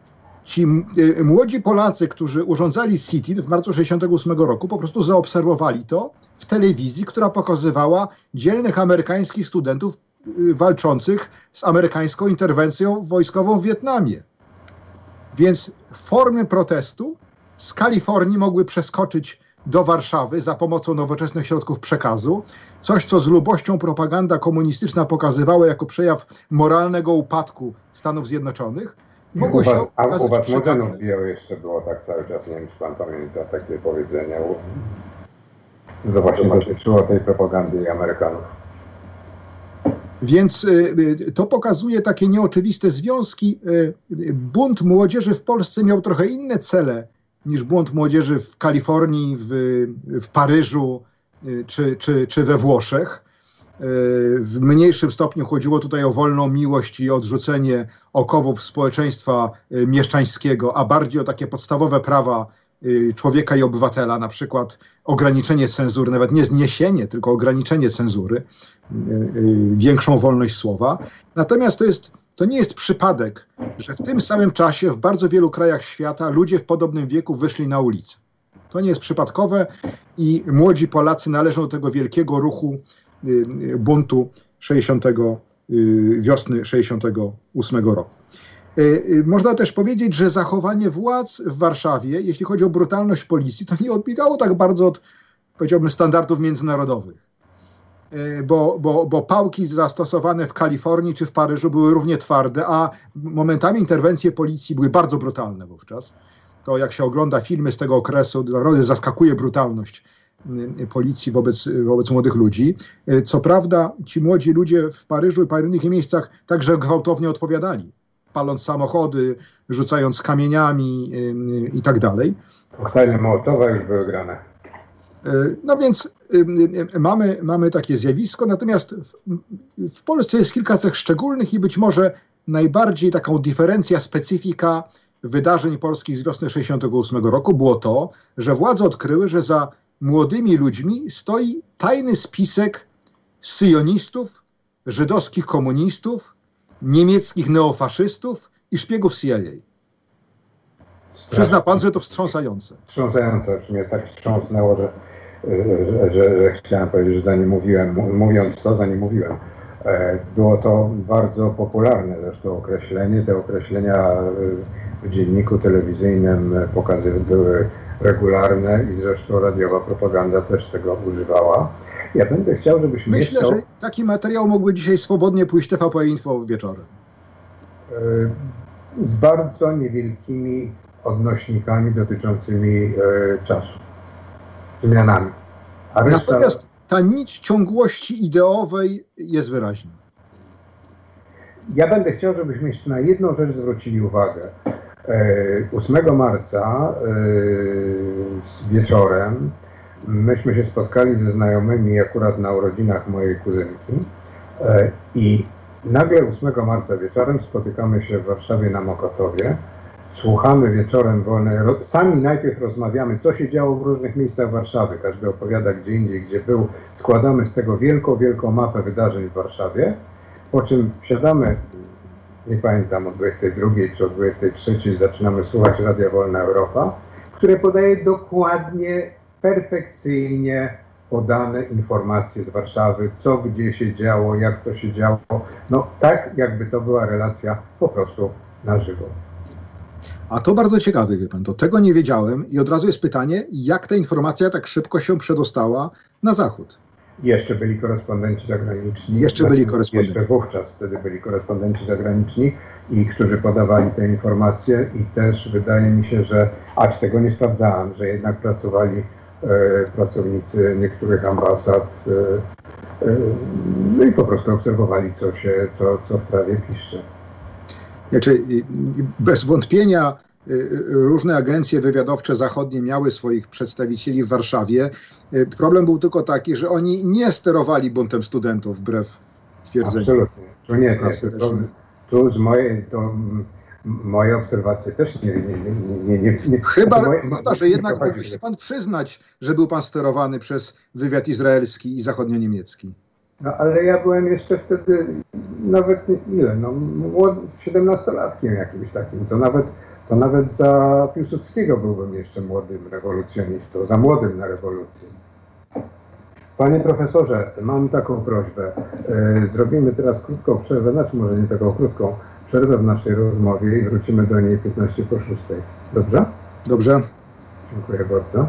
ci y, młodzi Polacy, którzy urządzali City w marcu 68 roku, po prostu zaobserwowali to w telewizji, która pokazywała dzielnych amerykańskich studentów y, walczących z amerykańską interwencją wojskową w Wietnamie. Więc formy protestu z Kalifornii mogły przeskoczyć do Warszawy za pomocą nowoczesnych środków przekazu. Coś, co z lubością propaganda komunistyczna pokazywała jako przejaw moralnego upadku Stanów Zjednoczonych, mogło się was, A u was Modzenów bio jeszcze było tak cały czas, nie wiem czy pan pamięta takie powiedzenie. To właśnie dotyczyło tej propagandy Amerykanów. Więc y, y, to pokazuje takie nieoczywiste związki. Y, bunt młodzieży w Polsce miał trochę inne cele niż bunt młodzieży w Kalifornii, w, w Paryżu czy, czy, czy we Włoszech. W mniejszym stopniu chodziło tutaj o wolną miłość i odrzucenie okowów społeczeństwa y, mieszczańskiego, a bardziej o takie podstawowe prawa y, człowieka i obywatela, na przykład ograniczenie cenzury, nawet nie zniesienie, tylko ograniczenie cenzury, y, większą wolność słowa. Natomiast to, jest, to nie jest przypadek, że w tym samym czasie w bardzo wielu krajach świata ludzie w podobnym wieku wyszli na ulicę. To nie jest przypadkowe i młodzi Polacy należą do tego wielkiego ruchu Y, buntu 60, y, wiosny 68 roku. Y, można też powiedzieć, że zachowanie władz w Warszawie, jeśli chodzi o brutalność policji, to nie odbiegało tak bardzo od, powiedziałbym, standardów międzynarodowych. Bo, bo, bo pałki zastosowane w Kalifornii czy w Paryżu były równie twarde, a momentami interwencje policji były bardzo brutalne wówczas. To jak się ogląda filmy z tego okresu, naprawdę zaskakuje brutalność Y, policji wobec, wobec młodych ludzi. Y, co prawda ci młodzi ludzie w Paryżu i paru innych miejscach także gwałtownie odpowiadali, paląc samochody, rzucając kamieniami y, i tak dalej. Koktajle Mołotowa już były grane. No więc mamy, mamy takie zjawisko, natomiast w, w Polsce jest kilka cech szczególnych i być może najbardziej taką diferencja, specyfika wydarzeń polskich z wiosny 68 roku było to, że władze odkryły, że za młodymi ludźmi stoi tajny spisek syjonistów, żydowskich komunistów, niemieckich neofaszystów i szpiegów CIA. Przyzna pan, że to wstrząsające. Wstrząsające, mnie tak wstrząsnęło, że, że, że, że chciałem powiedzieć, że zanim mówiłem, mówiąc to, zanim mówiłem. E, było to bardzo popularne zresztą określenie. Te określenia w dzienniku telewizyjnym pokazy były regularne i zresztą radiowa propaganda też tego używała. Ja będę chciał, żebyś Myślę, chciał... że taki materiał mógłby dzisiaj swobodnie pójść TVP Info wieczorem. E, z bardzo niewielkimi odnośnikami dotyczącymi e, czasu, zmianami. A reszta... Natomiast ta nić ciągłości ideowej jest wyraźna. Ja będę chciał, żebyśmy jeszcze na jedną rzecz zwrócili uwagę. 8 e, marca e, wieczorem myśmy się spotkali ze znajomymi akurat na urodzinach mojej kuzynki. E, i nagle 8 marca wieczorem spotykamy się w Warszawie na Mokotowie, słuchamy wieczorem wolnej, sami najpierw rozmawiamy, co się działo w różnych miejscach Warszawy, każdy opowiada gdzie indziej, gdzie był, składamy z tego wielką, wielką mapę wydarzeń w Warszawie, po czym wsiadamy nie pamiętam, o 22 czy o 23 zaczynamy słuchać Radia Wolna Europa, które podaje dokładnie, perfekcyjnie podane informacje z Warszawy, co gdzie się działo, jak to się działo. No tak, jakby to była relacja po prostu na żywo. A to bardzo ciekawe, wie pan, to tego nie wiedziałem i od razu jest pytanie, jak ta informacja tak szybko się przedostała na zachód? Jeszcze byli korespondenci zagraniczni. Jeszcze byli znaczy, korespondenci. Jeszcze wówczas wtedy byli korespondenci zagraniczni i którzy podawali te informacje i też wydaje mi się, że, acz tego nie sprawdzałem, że jednak pracowali e, pracownicy niektórych ambasad e, e, no i po prostu obserwowali, co się, co, co w trawie piszcze. Znaczy, bez wątpienia różne agencje wywiadowcze zachodnie miały swoich przedstawicieli w Warszawie. Y, problem był tylko taki, że oni nie sterowali buntem studentów wbrew twierdzeniu. Absolutnie. To nie, nie. To, tu z mojej, to moje obserwacje też nie... nie, nie, nie, nie chyba, moje, chyba, że jednak mógłby się pan przyznać, że był pan sterowany przez wywiad izraelski i zachodnio-niemiecki. No ale ja byłem jeszcze wtedy nawet ile, no młody, 17-latkiem jakimś takim, to nawet to nawet za Piłsudskiego byłbym jeszcze młodym rewolucjonistą, za młodym na rewolucję. Panie profesorze, mam taką prośbę. E, zrobimy teraz krótką przerwę, znaczy może nie taką krótką, przerwę w naszej rozmowie i wrócimy do niej 15 po 6. Dobrze? Dobrze. Dziękuję bardzo.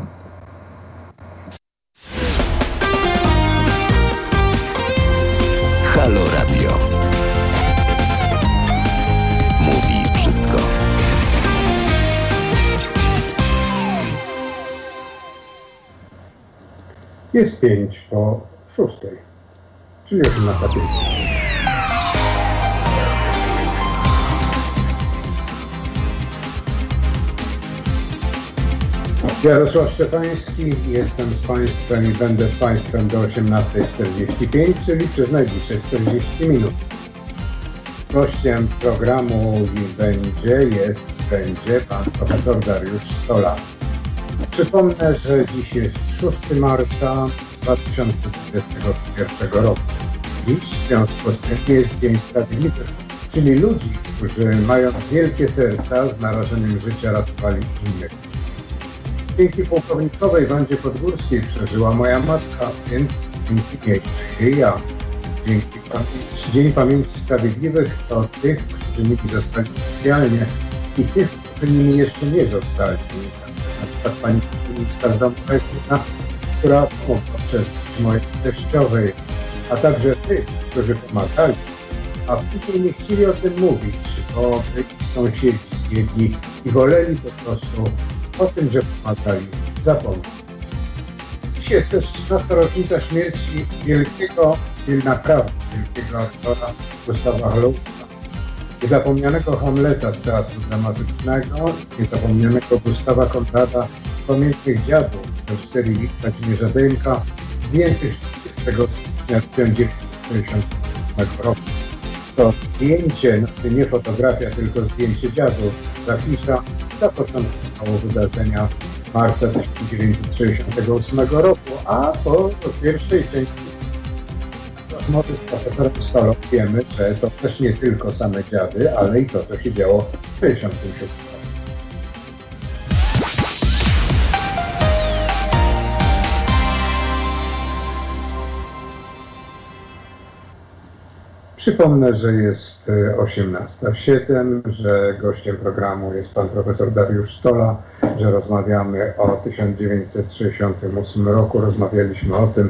Jest pięć po szóstej, czyli 18.05. Jarosław Szczepański, jestem z Państwem i będę z Państwem do 18.45, czyli przez najbliższe 40 minut. Gościem programu będzie, jest, będzie pan profesor Dariusz Stola. Przypomnę, że dziś jest 6 marca 2021 roku. Dziś związku jest Dzień Sprawiedliwych, czyli ludzi, którzy mają wielkie serca z narażeniem życia ratowali innych. Dzięki pułkownikowej Wandzie Podgórskiej przeżyła moja matka, więc dzięki niej żyję ja. Dzięki pamięci, Dzień Pamięci Sprawiedliwych to tych, którzy nimi zostali oficjalnie i tych, którzy nimi jeszcze nie zostali przykład pani ministra Dąbrowska, która pomogła przez mojej teściowej, a także tych, którzy pomagali, a później nie chcieli o tym mówić, byli sąsiedzi zwiedli i woleli po prostu o tym, że pomagali, zapomnieć. Dziś jest też 13. rocznica śmierci wielkiego, naprawdę wielkiego aktora Gustawa Hlouka, niezapomnianego Hamleta z teatru dramatycznego, niezapomnianego Gustawa Konrada z Pamiętnych Dziadów w serii Wit Kazimierza Dejmka, zdjętych 30 stycznia 1968 roku. To zdjęcie, znaczy nie fotografia, tylko zdjęcie dziadów z afisza zapoczątkowało wydarzenia marca 1968 roku, a po pierwszej części rozmowy z profesorem Stolą wiemy, że to też nie tylko same dziady, ale i to, co się działo w 1967 Przypomnę, że jest 18.07, e, że gościem programu jest pan profesor Dariusz Stola, że rozmawiamy o 1968 roku. Rozmawialiśmy o tym,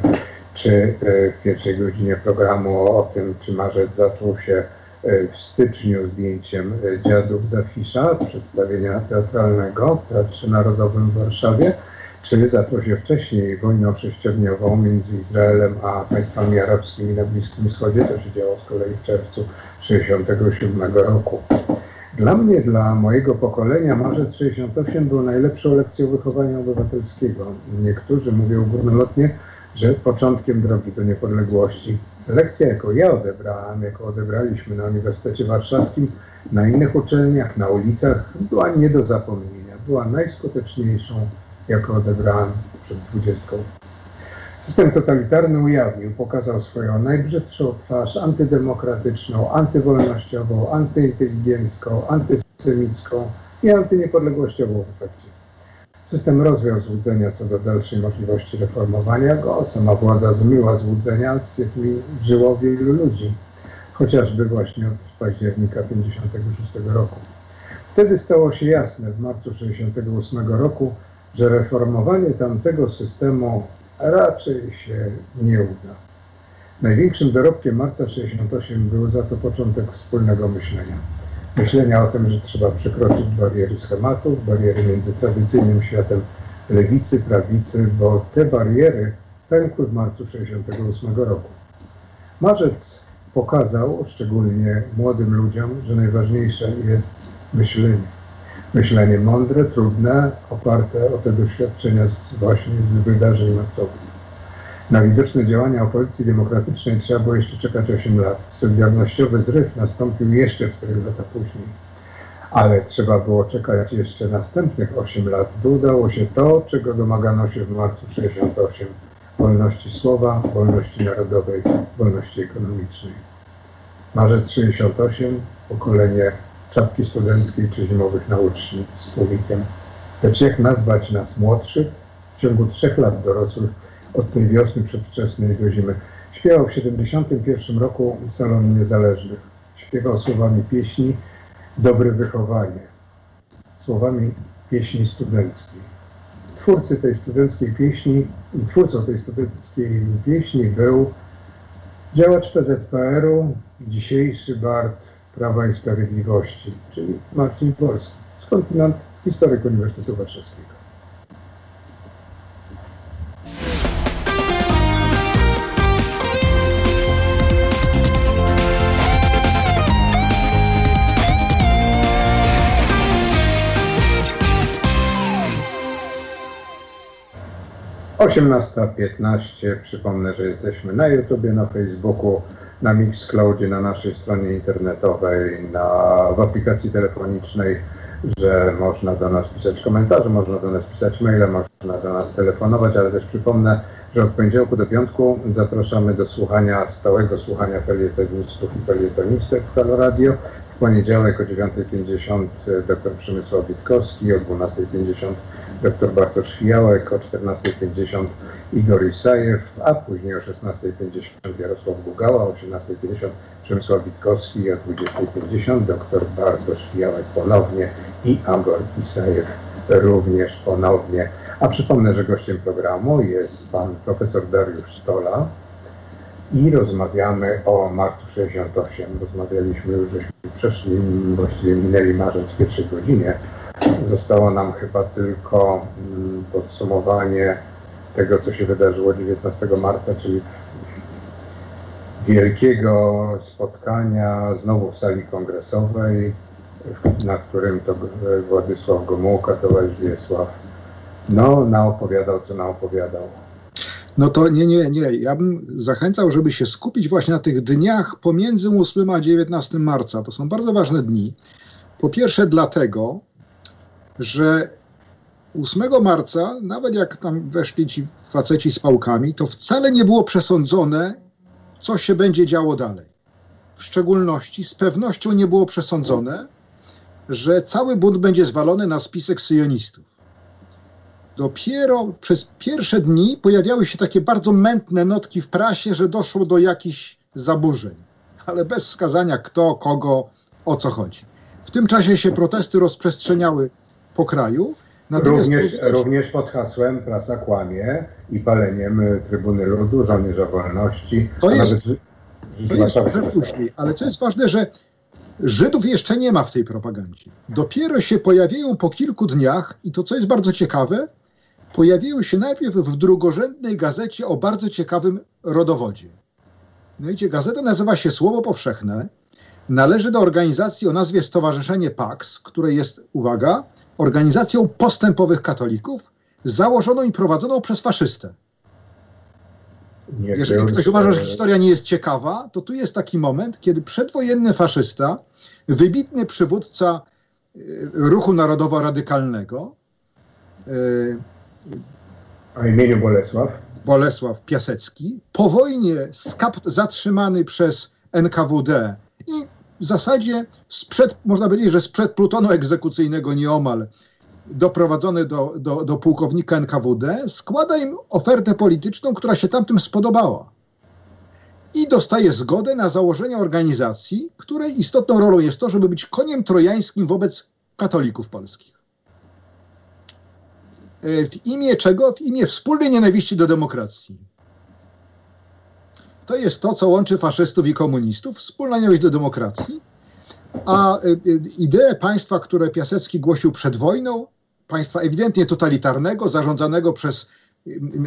czy e, w pierwszej godzinie programu o tym, czy marzec zaczął się e, w styczniu zdjęciem e, Dziadów Zafisza, przedstawienia teatralnego w Teatrze Narodowym w Warszawie, czy zaczął się wcześniej wojną sześciodniową między Izraelem a państwami arabskimi na Bliskim Wschodzie. To się działo z kolei w czerwcu 1967 roku. Dla mnie, dla mojego pokolenia, marzec 68 był najlepszą lekcją wychowania obywatelskiego. Niektórzy mówią górnolotnie, że początkiem drogi do niepodległości. Lekcja, jaką ja odebrałem, jaką odebraliśmy na Uniwersytecie Warszawskim, na innych uczelniach, na ulicach, była nie do zapomnienia. Była najskuteczniejszą, jaką odebrałem przed dwudziestką. System totalitarny ujawnił, pokazał swoją najbrzydszą twarz antydemokratyczną, antywolnościową, antyinteligencką, antysemicką i antyniepodległościową w efekcie. System rozwiał złudzenia co do dalszej możliwości reformowania go. Sama władza zmyła złudzenia, z jakimi żyło wielu ludzi, chociażby właśnie od października 1956 roku. Wtedy stało się jasne w marcu 1968 roku, że reformowanie tamtego systemu raczej się nie uda. Największym dorobkiem marca 68 był za to początek wspólnego myślenia. Myślenia o tym, że trzeba przekroczyć bariery schematów, bariery między tradycyjnym światem lewicy, prawicy, bo te bariery pękły w marcu 68 roku. Marzec pokazał, szczególnie młodym ludziom, że najważniejsze jest myślenie. Myślenie mądre, trudne, oparte o te doświadczenia właśnie z wydarzeń marcowych. Na widoczne działania opozycji demokratycznej trzeba było jeszcze czekać 8 lat. Solidarnościowy zryw nastąpił jeszcze 4 lata później. Ale trzeba było czekać jeszcze następnych 8 lat, by udało się to, czego domagano się w marcu 68. Wolności słowa, wolności narodowej, wolności ekonomicznej. Marzec 68, pokolenie czapki studenckiej czy zimowych naucznic z tłumikiem. Lecz jak nazwać nas młodszych? W ciągu trzech lat dorosłych od tej wiosny przedwczesnej do zimy. Śpiewał w 71 roku Salon Niezależnych. Śpiewał słowami pieśni Dobre wychowanie. Słowami pieśni studenckiej. Twórcy tej studenckiej pieśni, twórcą tej studenckiej pieśni był działacz PZPR-u, dzisiejszy Bart Prawa i Sprawiedliwości, czyli Marcin Polski, skądinąd historyk Uniwersytetu Warszawskiego. 18.15. Przypomnę, że jesteśmy na YouTubie, na Facebooku, na Mixcloudzie, na naszej stronie internetowej, na, w aplikacji telefonicznej, że można do nas pisać komentarze, można do nas pisać maile, można do nas telefonować, ale też przypomnę, że od poniedziałku do piątku zapraszamy do słuchania, stałego słuchania felietonistów i felietonistek w Halo Radio. W poniedziałek o 9.50 dr Przemysław Witkowski, o 12.50 dr Bartosz Fijałek, o 14.50 Igor Isajew, a później o 16.50 Jarosław Gugała, o 18.50 Przemysław Witkowski, o 20.50 dr Bartosz Fijałek ponownie i Igor Isajew również ponownie. A przypomnę, że gościem programu jest pan profesor Dariusz Stola i rozmawiamy o marcu 68. Rozmawialiśmy już, żeśmy przeszli, właściwie minęli marzec w pierwszej godzinie, Zostało nam chyba tylko mm, podsumowanie tego, co się wydarzyło 19 marca, czyli wielkiego spotkania znowu w sali kongresowej, na którym to Władysław Gomułka, towarzysz Wiesław, no, naopowiadał, co naopowiadał. No to nie, nie, nie. Ja bym zachęcał, żeby się skupić właśnie na tych dniach pomiędzy 8 a 19 marca. To są bardzo ważne dni. Po pierwsze dlatego, że 8 marca, nawet jak tam weszli ci faceci z pałkami, to wcale nie było przesądzone, co się będzie działo dalej. W szczególności z pewnością nie było przesądzone, że cały bunt będzie zwalony na spisek syjonistów. Dopiero przez pierwsze dni pojawiały się takie bardzo mętne notki w prasie, że doszło do jakichś zaburzeń, ale bez wskazania kto, kogo, o co chodzi. W tym czasie się protesty rozprzestrzeniały po kraju. również, również pod hasłem prasa kłamie i paleniem y, Trybuny Ludu, żołnierza wolności. To jest, to jest trochę później, ale co jest ważne, że Żydów jeszcze nie ma w tej propagandzie. Dopiero się pojawiają po kilku dniach i to, co jest bardzo ciekawe, pojawiły się najpierw w drugorzędnej gazecie o bardzo ciekawym rodowodzie. No idzie, gazeta nazywa się Słowo Powszechne, należy do organizacji o nazwie Stowarzyszenie PAX, które jest, uwaga, organizacją postępowych katolików, założoną i prowadzoną przez faszystę. Nie Jeżeli ktoś uważa, że historia nie jest ciekawa, to tu jest taki moment, kiedy przedwojenny faszysta, wybitny przywódca e, ruchu narodowo-radykalnego, o imieniu Bolesław. Bolesław Piasecki, po wojnie zatrzymany przez NKWD i w zasadzie sprzed, można powiedzieć, że sprzed plutonu egzekucyjnego nieomal doprowadzony do, do, do pułkownika NKWD, składa im ofertę polityczną, która się tamtym spodobała. I dostaje zgodę na założenie organizacji, której istotną rolą jest to, żeby być koniem trojańskim wobec katolików polskich. w imię czego? W imię wspólnej nienawiści do demokracji. To jest to, co łączy faszystów i komunistów, wspólna nienawiść do demokracji. A ideę państwa, które Piasecki głosił przed wojną, państwa ewidentnie totalitarnego, zarządzanego przez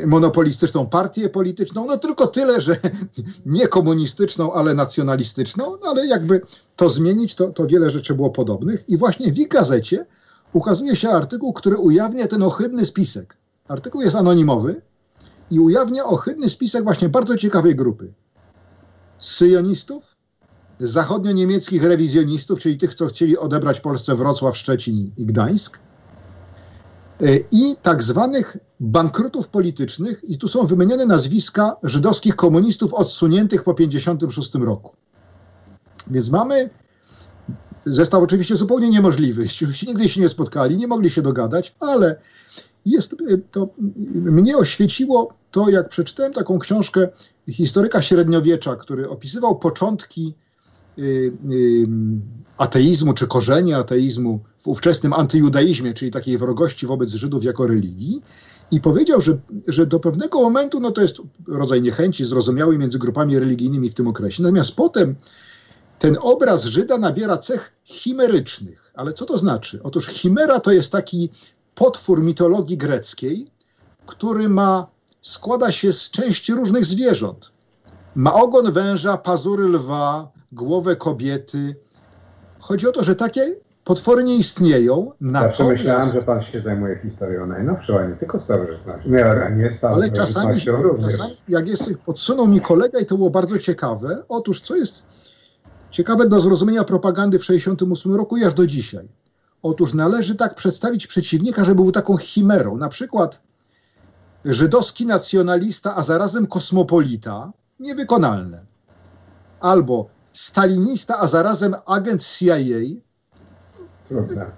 monopolistyczną partię polityczną, no tylko tyle, że nie komunistyczną, ale nacjonalistyczną, no ale jakby to zmienić, to, to wiele rzeczy było podobnych. I właśnie w ich gazecie ukazuje się artykuł, który ujawnia ten ohydny spisek. Artykuł jest anonimowy i ujawnia ohydny spisek właśnie bardzo ciekawej grupy. Syjonistów, zachodnio-niemieckich rewizjonistów, czyli tych, co chcieli odebrać Polsce Wrocław, Szczecin i Gdańsk, E, i tak zwanych bankrutów politycznych, i tu są wymienione nazwiska żydowskich komunistów odsuniętych po 1956 roku. Więc mamy zestaw oczywiście zupełnie niemożliwy. Nigdy się nie spotkali, nie mogli się dogadać, ale jest e, to mnie oświeciło to, jak przeczytałem taką książkę historyka średniowiecza, który opisywał początki y, y, ateizmu czy korzenie ateizmu w ówczesnym antyjudaizmie, czyli takiej wrogości wobec Żydów jako religii. I powiedział, że, że do pewnego momentu no to jest rodzaj niechęci zrozumiały między grupami religijnymi w tym okresie. Natomiast potem ten obraz Żyda nabiera cech chimerycznych. Ale co to znaczy? Otóż chimera to jest taki potwór mitologii greckiej, który ma, składa się z części różnych zwierząt. Ma ogon węża, pazury lwa, głowę kobiety, Chodzi o to, że takie potwory nie istnieją. Natomiast... Zawsze myślałem, że pan się zajmuje historią najnowszą, a nie tylko starożytnością. Nie, nie ale czasami, czasami, jak jest, podsunął mi kolega i to było bardzo ciekawe. Otóż, co jest ciekawe do zrozumienia propagandy w 1968 roku i aż do dzisiaj. Otóż należy tak przedstawić przeciwnika, że był taką chimerą. Na przykład żydowski nacjonalista, a zarazem kosmopolita, niewykonalne. Albo stalinista, a zarazem agent CIA.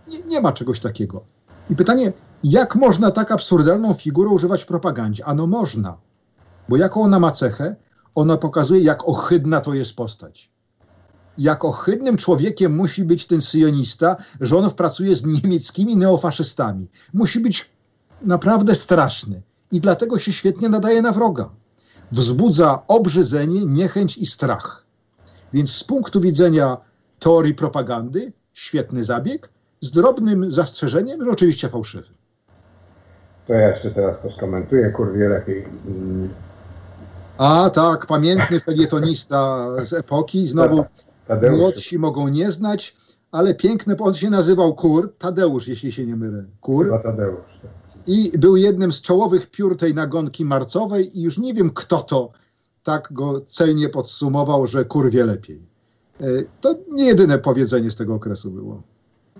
Nie, nie, ma czegoś takiego. I pytanie, jak można tak absurdalną figurę używać w propagandzie? Ano można, bo jaką ona ma cechę? Ona pokazuje, jak ohydna to jest postać. Jak ohydnym człowiekiem musi być ten syjonista, że on pracuje z niemieckimi neofaszystami. Musi być naprawdę straszny i dlatego się świetnie nadaje na wroga. Wzbudza obrzydzenie, niechęć i strach. Więc z punktu widzenia teorii propagandy, świetny zabieg, z drobnym zastrzeżeniem, że oczywiście fałszywy. To ja jeszcze teraz to skomentuję, kurwie lepiej. A tak, pamiętny felietonista z epoki, znowu Tadeusz. młodsi mogą nie znać, ale piękny, on się nazywał Kur, Tadeusz, jeśli się nie mylę. Kur. Chyba Tadeusz. Tak. I był jednym z czołowych piór tej nagonki marcowej i już nie wiem, kto to tak go celnie podsumował, że kurwie lepiej. E, to nie jedyne powiedzenie z tego okresu było.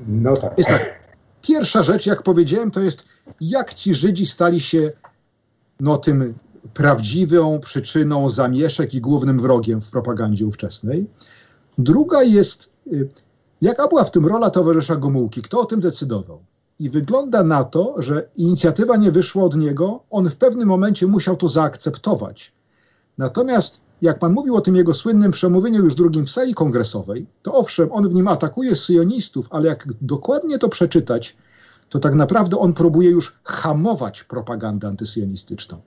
No tak. Jest tak. Pierwsza rzecz, jak powiedziałem, to jest jak ci Żydzi stali się no, tym prawdziwą przyczyną zamieszek i głównym wrogiem w propagandzie ówczesnej. Druga jest, y, jaka była w tym rola towarzysza Gomułki? Kto o tym decydował? I wygląda na to, że inicjatywa nie wyszła od niego. On w pewnym momencie musiał to zaakceptować Natomiast jak pan mówił o tym jego słynnym przemówieniu już drugim w sali kongresowej, to owszem, on w nim atakuje syjonistów, ale jak dokładnie to przeczytać, to tak naprawdę on próbuje już hamować propagandę antysyjonistyczną.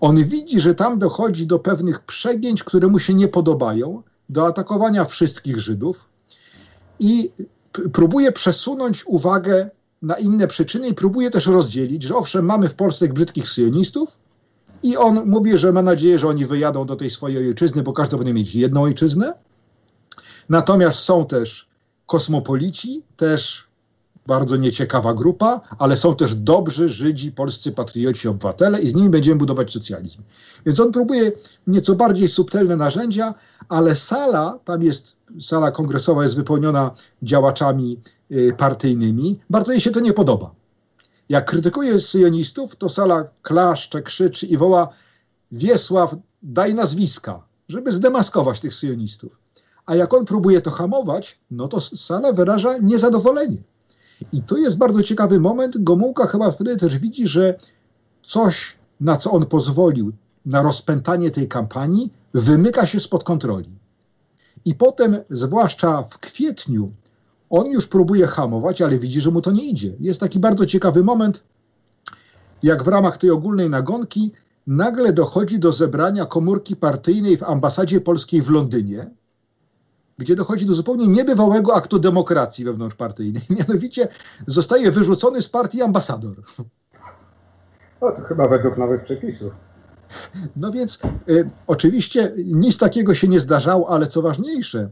On widzi, że tam dochodzi do pewnych przegięć, które mu się nie podobają, do atakowania wszystkich Żydów i próbuje przesunąć uwagę na inne przyczyny i próbuje też rozdzielić, że owszem, mamy w Polsce brzydkich syjonistów, i on mówi, że ma nadzieję, że oni wyjadą do tej swojej ojczyzny, bo każdy będzie mieć jedną ojczyznę. Natomiast są też kosmopolici, też bardzo nieciekawa grupa, ale są też dobrzy Żydzi, polscy patrioci, obywatele i z nimi będziemy budować socjalizm. Więc on próbuje nieco bardziej subtelne narzędzia, ale sala, tam jest, sala kongresowa jest wypełniona działaczami y, partyjnymi, bardzo jej się to nie podoba. Jak krytykuje syjonistów, to sala klaszcze, krzyczy i woła Wiesław, daj nazwiska, żeby zdemaskować tych syjonistów. A jak on próbuje to hamować, no to sala wyraża niezadowolenie. I to jest bardzo ciekawy moment. Gomułka chyba wtedy też widzi, że coś, na co on pozwolił, na rozpętanie tej kampanii, wymyka się spod kontroli. I potem, zwłaszcza w kwietniu on już próbuje hamować, ale widzi, że mu to nie idzie. Jest taki bardzo ciekawy moment. jak w ramach tej ogólnej nagonki nagle dochodzi do zebrania komórki partyjnej w ambasadzie polskiej w Londynie, gdzie dochodzi do zupełnie niebywałego aktu demokracji wewnątrzpartyjnej. Mianowicie zostaje wyrzucony z partii ambasador. O, to chyba według nowych przepisów. No więc y, oczywiście nic takiego się nie zdarzało, ale co ważniejsze,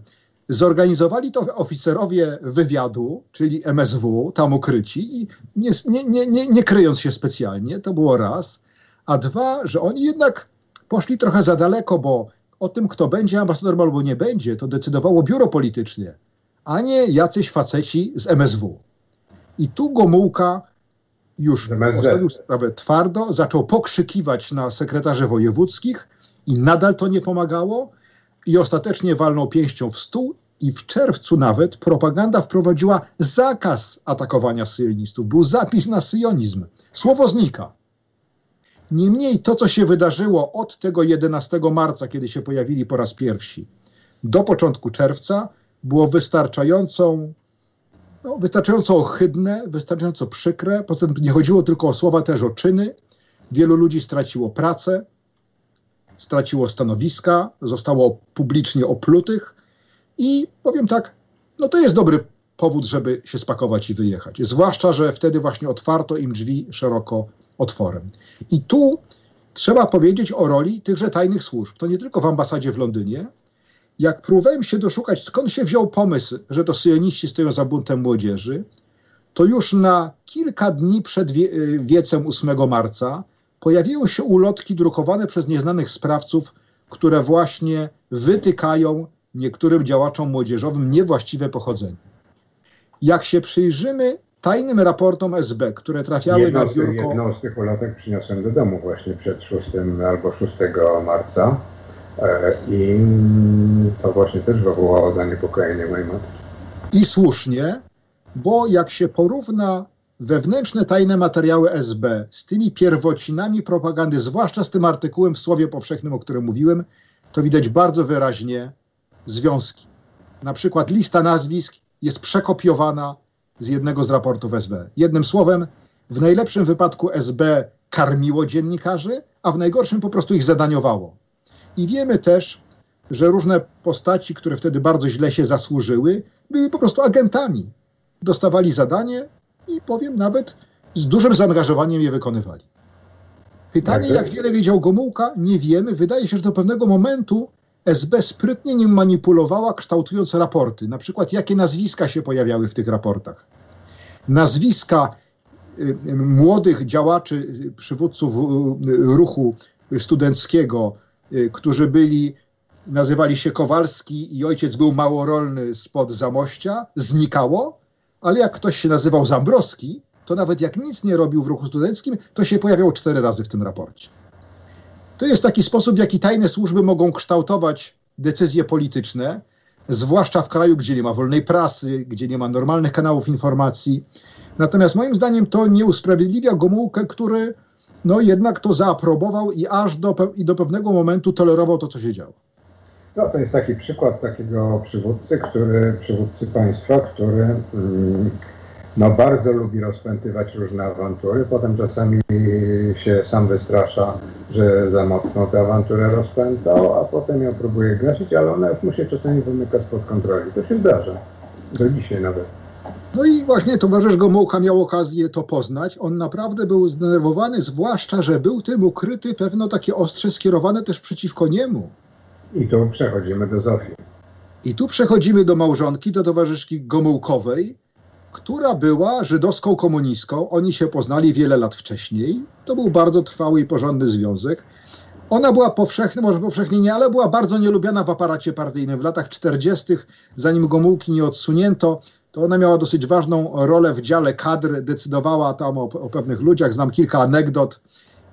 zorganizowali to oficerowie wywiadu, czyli MSW, tam ukryci i nie, nie, nie, nie kryjąc się specjalnie, to było raz. A dwa, że oni jednak poszli trochę za daleko, bo o tym, kto będzie ambasadorem albo nie będzie, to decydowało biuro polityczne, a nie jacyś faceci z MSW. I tu Gomułka już postawił sprawę twardo, zaczął pokrzykiwać na sekretarzy wojewódzkich i nadal to nie pomagało i ostatecznie walnął pięścią w stół i w czerwcu nawet propaganda wprowadziła zakaz atakowania syjonistów. Był zapis na syjonizm. Słowo znika. Niemniej to, co się wydarzyło od tego 11 marca, kiedy się pojawili po raz pierwszy, do początku czerwca, było wystarczającą, no, wystarczająco ohydne, wystarczająco przykre. Poza tym nie chodziło tylko o słowa, też o czyny. Wielu ludzi straciło pracę, straciło stanowiska, zostało publicznie oplutych i powiem tak, no to jest dobry powód, żeby się spakować i wyjechać. Zwłaszcza, że wtedy właśnie otwarto im drzwi szeroko otworem. I tu trzeba powiedzieć o roli tychże tajnych służb. To nie tylko w ambasadzie w Londynie. Jak próbowałem się doszukać, skąd się wziął pomysł, że to syjoniści stoją za buntem młodzieży, to już na kilka dni przed y, wiecem 8 marca pojawiły się ulotki drukowane przez nieznanych sprawców, które właśnie wytykają niektórym działaczom młodzieżowym niewłaściwe pochodzenie. Jak się przyjrzymy tajnym raportom SB, które trafiały jedną na biurko... Jedną z tych ulotek przyniosłem do domu właśnie przed 6 albo 6 marca e, i to właśnie też wywołało zaniepokojenie mojej matki. I słusznie, bo jak się porówna wewnętrzne tajne materiały SB z tymi pierwocinami propagandy, zwłaszcza z tym artykułem w Słowie Powszechnym, o którym mówiłem, to widać bardzo wyraźnie związki. Na przykład lista nazwisk jest przekopiowana z jednego z raportów SB. Jednym słowem, w najlepszym wypadku SB karmiło dziennikarzy, a w najgorszym po prostu ich zadaniowało. I wiemy też, że różne postaci, które wtedy bardzo źle się zasłużyły, były po prostu agentami. Dostawali zadanie i powiem nawet z dużym zaangażowaniem je wykonywali. Pytanie, jak wiele wiedział Gomułka, nie wiemy. Wydaje się, że do pewnego momentu SB sprytnie nim manipulowała, kształtując raporty. Na przykład, jakie nazwiska się pojawiały w tych raportach. Nazwiska y, y, młodych działaczy, y, przywódców ruchu studenckiego, którzy byli, nazywali się Kowalski i ojciec był małorolny spod Zamościa, znikało, ale jak ktoś się nazywał Zambrowski, to nawet jak nic nie robił w ruchu studenckim, to się pojawiało cztery razy w tym raporcie. To jest taki sposób, w jaki tajne służby mogą kształtować decyzje polityczne, zwłaszcza w kraju, gdzie nie ma wolnej prasy, gdzie nie ma normalnych kanałów informacji. Natomiast moim zdaniem to nie usprawiedliwia Gomułkę, który no jednak to zaaprobował i aż do, i do pewnego momentu tolerował to, co się działo. No, to jest taki przykład takiego przywódcy, który, przywódcy państwa, który mm, no, bardzo lubi rozpętywać różne awantury. Potem czasami się sam wystrasza, że za mocno tę awanturę rozpętał, a potem ją próbuje gasić, ale ona już mu się czasami wymyka spod kontroli. To się zdarza. Do dzisiaj nawet. No i właśnie towarzysz Gomułka miał okazję to poznać. On naprawdę był zdenerwowany, zwłaszcza, że był tym ukryty pewno takie ostrze skierowane też przeciwko niemu. I tu przechodzimy do Zofii. I tu przechodzimy do małżonki, do towarzyszki Gomułkowej, która była żydowską komunistką. Oni się poznali wiele lat wcześniej. To był bardzo trwały i porządny związek. Ona była powszechna, może powszechnie nie, ale była bardzo nielubiana w aparacie partyjnym. W latach 40., zanim Gomułki nie odsunięto, to ona miała dosyć ważną rolę w dziale kadr, decydowała tam o, o pewnych ludziach. Znam kilka anegdot.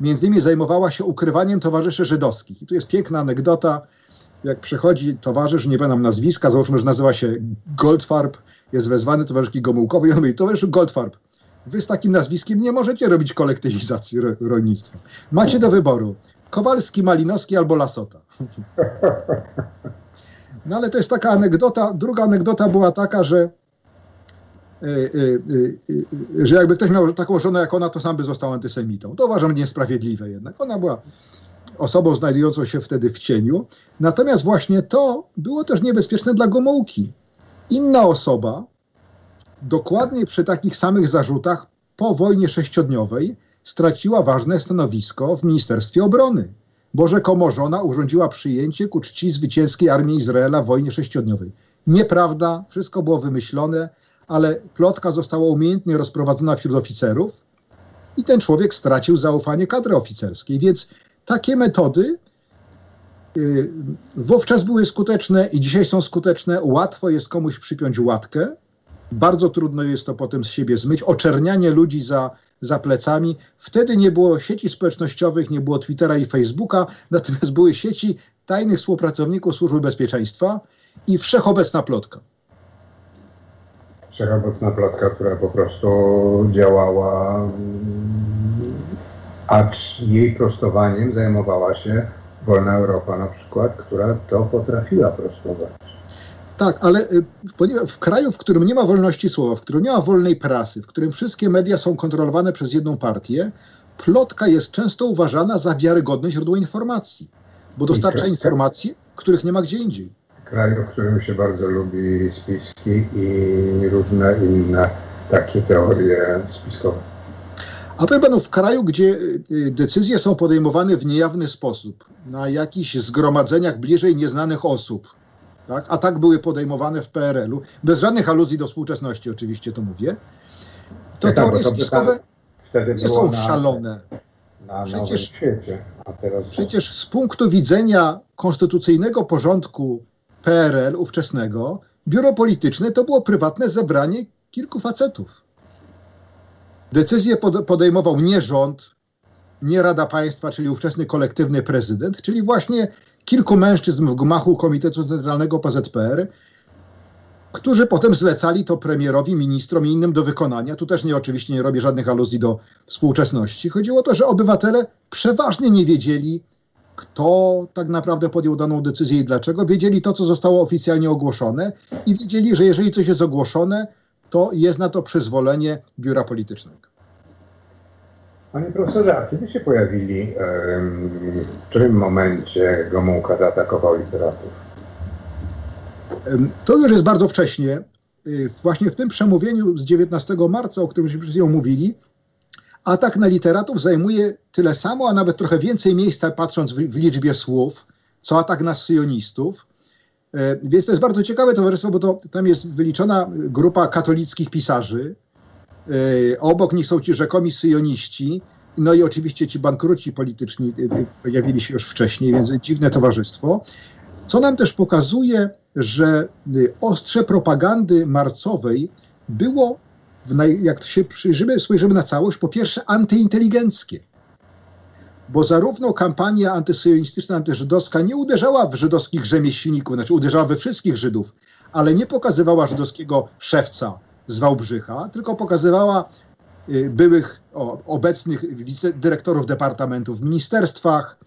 Między innymi zajmowała się ukrywaniem towarzyszy żydowskich. I tu jest piękna anegdota jak przychodzi towarzysz, nie pamiętam nazwiska, załóżmy, że nazywa się Goldfarb, jest wezwany towarzyszki Gomułkowy i on mówi, towarzyszu Goldfarb, wy z takim nazwiskiem nie możecie robić kolektywizacji ro rolnictwa. Macie do wyboru Kowalski, Malinowski albo Lasota. No ale to jest taka anegdota. Druga anegdota była taka, że że jakby ktoś miał taką żonę jak ona, to sam by został antysemitą. To uważam niesprawiedliwe jednak. Ona była osobą znajdującą się wtedy w cieniu. Natomiast właśnie to było też niebezpieczne dla Gomułki. Inna osoba, dokładnie przy takich samych zarzutach po wojnie sześciodniowej, straciła ważne stanowisko w Ministerstwie Obrony, bo rzekomo żona urządziła przyjęcie ku czci zwycięskiej armii Izraela w wojnie sześciodniowej. Nieprawda, wszystko było wymyślone, ale plotka została umiejętnie rozprowadzona wśród oficerów i ten człowiek stracił zaufanie kadry oficerskiej. Więc takie metody yy, wówczas były skuteczne i dzisiaj są skuteczne. Łatwo jest komuś przypiąć łatkę, bardzo trudno jest to potem z siebie zmyć. Oczernianie ludzi za, za plecami. Wtedy nie było sieci społecznościowych, nie było Twittera i Facebooka, natomiast były sieci tajnych współpracowników Służby Bezpieczeństwa i wszechobecna plotka. Wszechobecna plotka, która po prostu działała, acz jej prostowaniem zajmowała się Wolna Europa na przykład, która to potrafiła prostować. Tak, ale y, w kraju, w którym nie ma wolności słowa, w którym nie ma wolnej prasy, w którym wszystkie media są kontrolowane przez jedną partię, plotka jest często uważana za wiarygodne źródło informacji, bo dostarcza informacji, których nie ma gdzie indziej. Kraju, w którym się bardzo lubi spiski i różne inne takie teorie spiskowe. A powiem panu, w kraju, gdzie y, decyzje są podejmowane w niejawny sposób, na jakichś zgromadzeniach bliżej nieznanych osób, tak? a tak były podejmowane w PRL-u, bez żadnych aluzji do współczesności oczywiście to mówię, to tak, teorie spiskowe nie są na, szalone. Na przecież, świecie, przecież z punktu widzenia konstytucyjnego porządku PRL ówczesnego, biuro polityczne to było prywatne zebranie kilku facetów. Decyzje podejmował nie rząd, nie Rada Państwa, czyli ówczesny kolektywny prezydent, czyli właśnie kilku mężczyzn w gmachu Komitetu Centralnego PZPR, którzy potem zlecali to premierowi, ministrom i innym do wykonania. Tu też nie oczywiście nie robię żadnych aluzji do współczesności. Chodziło o to, że obywatele przeważnie nie wiedzieli, kto tak naprawdę podjął daną decyzję i dlaczego. Wiedzieli to, co zostało oficjalnie ogłoszone i wiedzieli, że jeżeli coś jest ogłoszone, to jest na to przyzwolenie biura politycznego. Panie profesorze, a kiedy się pojawili, w którym momencie Gomułka zaatakował literatów? To już jest bardzo wcześnie. Y, właśnie w tym przemówieniu z 19 marca, o którym przed chwilą mówili, atak na literatów zajmuje tyle samo, a nawet trochę więcej miejsca, patrząc w, w liczbie słów, co atak na syjonistów. E, więc to jest bardzo ciekawe towarzystwo, bo to, tam jest wyliczona grupa katolickich pisarzy, E, obok nich są ci rzekomi syjoniści, no i oczywiście ci bankruci polityczni e, pojawili się już wcześniej, więc dziwne towarzystwo. Co nam też pokazuje, że ostrze propagandy marcowej było, naj, jak się przyjrzymy, spojrzymy na całość, po pierwsze antyinteligenckie. Bo zarówno kampania antysyjonistyczna, antyżydowska nie uderzała w żydowskich rzemieślników, znaczy uderzała we wszystkich Żydów, ale nie pokazywała żydowskiego szewca, z Wałbrzycha, tylko pokazywała y, byłych o, obecnych dyrektorów departamentów w ministerstwach,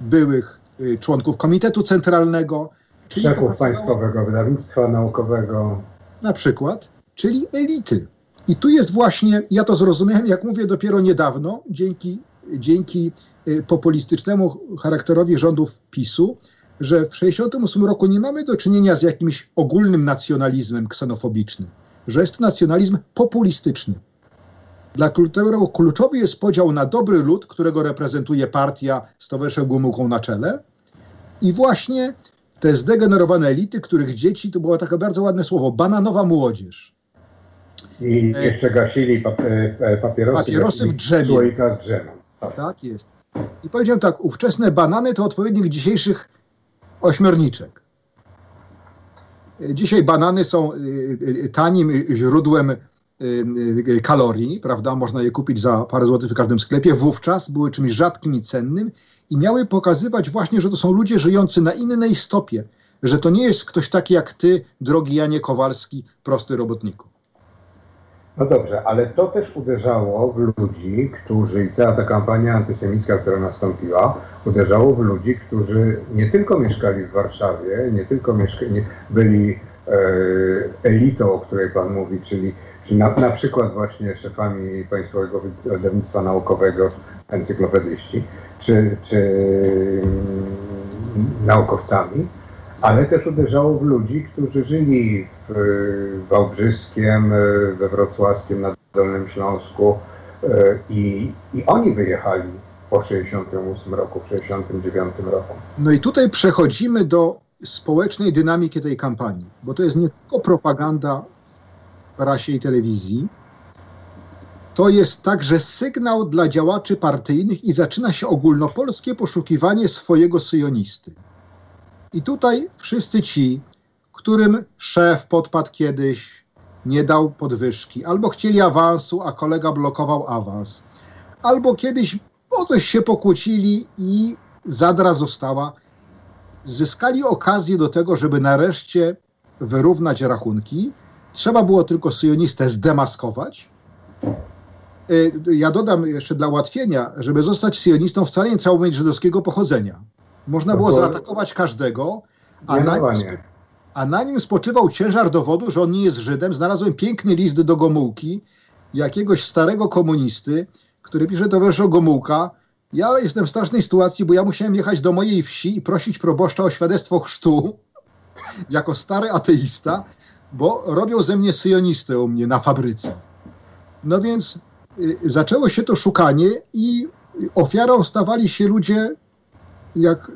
byłych y, członków Komitetu Centralnego. Czyli Szefów Państwowego Wydawnictwa Naukowego. Na przykład, czyli elity. I tu jest właśnie, ja to zrozumiałem, jak mówię, dopiero niedawno, dzięki, dzięki populistycznemu charakterowi rządów PiSu, że w 1968 roku nie mamy do czynienia z jakimś ogólnym nacjonalizmem ksenofobicznym że jest to nacjonalizm populistyczny, dla którego kluczowy jest podział na dobry lud, którego reprezentuje partia z Towarzyszem Gomułką na czele i właśnie te zdegenerowane elity, których dzieci, to było takie bardzo ładne słowo, bananowa młodzież. I jeszcze gasili e, papierosy, papierosy w drzemie. Tak. tak jest. I powiedziałem tak, ówczesne banany to odpowiednik dzisiejszych ośmiorniczek. Dzisiaj banany są y, y, tanim źródłem y, kalorii, prawda? Można je kupić za parę złotych w każdym sklepie. Wówczas były czymś rzadkim i cennym i miały pokazywać właśnie, że to są ludzie żyjący na innej stopie, że to nie jest ktoś taki jak ty, drogi Janie Kowalski, prosty robotniku. No dobrze, ale to też uderzało w ludzi, którzy, i cała ta kampania antysemicka, która nastąpiła, uderzało w ludzi, którzy nie tylko mieszkali w Warszawie, nie tylko mieszka, nie, byli e, elitą, o której Pan mówi, czyli Na, na przykład właśnie szefami Państwowego Wydawnictwa Naukowego, encyklopedyści, czy, czy mm, naukowcami, ale też uderzało w ludzi, którzy żyli w Wałbrzyskiem, we Wrocławskim, na Dolnym Śląsku e, i, i oni wyjechali po 68 roku, w 69 roku. No i tutaj przechodzimy do społecznej dynamiki tej kampanii, bo to jest nie tylko propaganda w prasie i telewizji, to jest także sygnał dla działaczy partyjnych i zaczyna się ogólnopolskie poszukiwanie swojego syjonisty. I tutaj wszyscy ci, którym szef podpadł kiedyś, nie dał podwyżki, albo chcieli awansu, a kolega blokował awans, albo kiedyś o coś się pokłócili i zadra została, zyskali okazję do tego, żeby nareszcie wyrównać rachunki. Trzeba było tylko syjonistę zdemaskować. Y, ja dodam jeszcze dla ułatwienia, żeby zostać sionistą wcale nie trzeba mieć żydowskiego pochodzenia. Można było zaatakować każdego, a na, nim, a na nim spoczywał ciężar dowodu, że on nie jest Żydem. Znalazłem piękny list do Gomułki, jakiegoś starego komunisty, który pisze do Gomułka, ja jestem w strasznej sytuacji, bo ja musiałem jechać do mojej wsi i prosić proboszcza o świadectwo chrztu, jako stary ateista, bo robią ze mnie syjonistę u mnie na fabryce. No więc y, zaczęło się to szukanie i ofiarą stawali się ludzie jak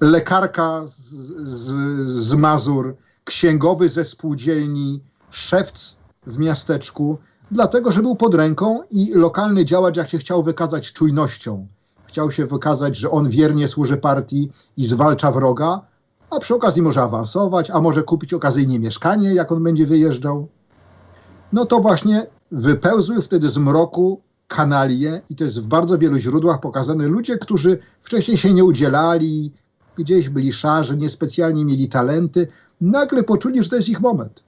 lekarka z, z, z Mazur, księgowy ze spółdzielni, szewc w miasteczku, dlatego że był pod ręką i lokalny działacz, jak się chciał wykazać czujnością, chciał się wykazać, że on wiernie służy partii i zwalcza wroga, a przy okazji może awansować, a może kupić okazyjnie mieszkanie, jak on będzie wyjeżdżał. No to właśnie wypełzły wtedy z mroku kanalie i to jest w bardzo wielu źródłach pokazane ludzie, którzy wcześniej się nie udzielali, gdzieś byli szarzy, niespecjalnie mieli talenty, nagle poczuli, że to jest ich moment.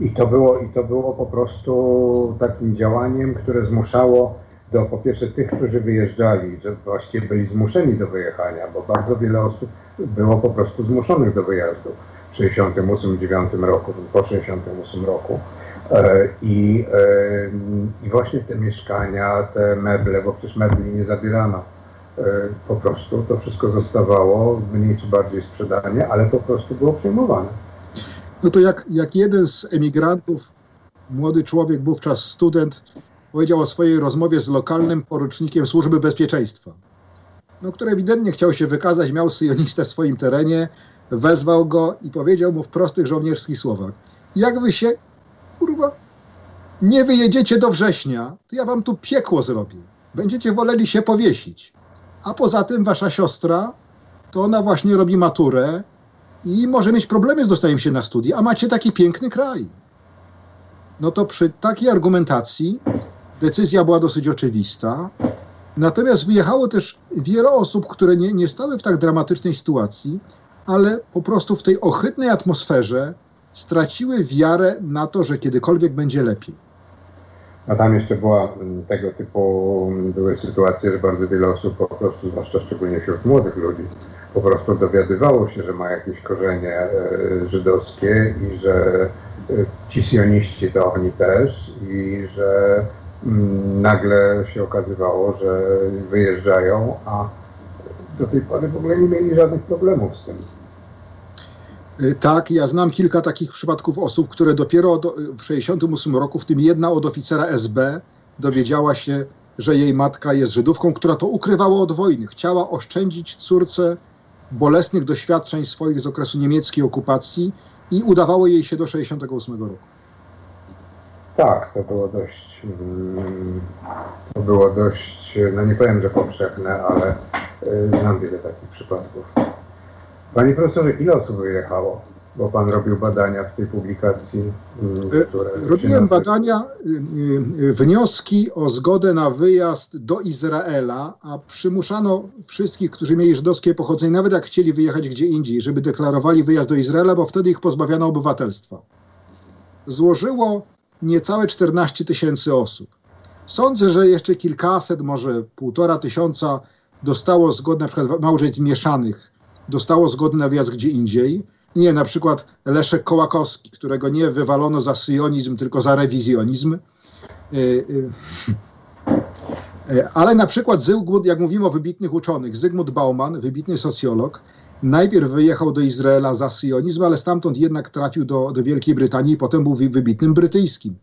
I to było, i to było po prostu takim działaniem, które zmuszało do po pierwsze tych, którzy wyjeżdżali, że właściwie byli zmuszeni do wyjechania, bo bardzo wiele osób było po prostu zmuszonych do wyjazdu w 68-9 roku, po 68 roku. E, I, e, I właśnie te mieszkania, te meble, bo przecież mebli nie zabierano, e, po prostu to wszystko zostawało mniej czy bardziej sprzedanie, ale po prostu było przyjmowane. No to jak, jak jeden z emigrantów, młody człowiek, wówczas student, powiedział o swojej rozmowie z lokalnym porucznikiem Służby Bezpieczeństwa, no, który ewidentnie chciał się wykazać, miał syjonistę w swoim terenie, wezwał go i powiedział mu w prostych żołnierskich słowach, jak wy się, kurwa, nie wyjedziecie do września, to ja wam tu piekło zrobię. Będziecie woleli się powiesić. A poza tym wasza siostra, to ona właśnie robi maturę i może mieć problemy z dostaniem się na studia, a macie taki piękny kraj. No to przy takiej argumentacji decyzja była dosyć oczywista. Natomiast wyjechało też wiele osób, które nie, nie stały w tak dramatycznej sytuacji, ale po prostu w tej ohydnej atmosferze straciły wiarę na to, że kiedykolwiek będzie lepiej. A tam jeszcze była mm, tego typu, mm, były sytuacje, że bardzo wiele osób po prostu, zwłaszcza szczególnie wśród młodych ludzi, po prostu dowiadywało się, że ma jakieś korzenie e, żydowskie i że e, ci sioniści to oni też i że mm, nagle się okazywało, że wyjeżdżają, a do tej pory w ogóle nie mieli żadnych problemów z tym. E, tak, ja znam kilka takich przypadków osób, które dopiero do, w 1968 roku, w tym jedna od oficera SB, dowiedziała się, że jej matka jest Żydówką, która to ukrywała od wojny. Chciała oszczędzić córce bolesnych doświadczeń swoich z okresu niemieckiej okupacji i udawało jej się do 68 roku. Tak, to było dość, mm, to było dość, no nie powiem, że powszechne, ale y, znam wiele takich przypadków. Panie profesorze, ile osób wyjechało? bo pan robił badania w tej publikacji. Mm, które Robiłem badania, y, y, wnioski o zgodę na wyjazd do Izraela, a przymuszano wszystkich, którzy mieli żydowskie pochodzenie, nawet jak chcieli wyjechać gdzie indziej, żeby deklarowali wyjazd do Izraela, bo wtedy ich pozbawiano obywatelstwa. Złożyło niecałe 14 tysięcy osób. Sądzę, że jeszcze kilkaset, może półtora tysiąca dostało zgodę, na przykład małżeństw mieszanych, dostało zgodę na wyjazd gdzie indziej. Nie, na przykład Leszek Kołakowski, którego nie wywalono za syjonizm, tylko za rewizjonizm. Y, y, ale na przykład Zygmunt, jak mówimy o wybitnych uczonych, Zygmunt Bauman, wybitny socjolog, najpierw wyjechał do Izraela za syjonizm, ale stamtąd jednak trafił do, do Wielkiej Brytanii i potem był wybitnym brytyjskim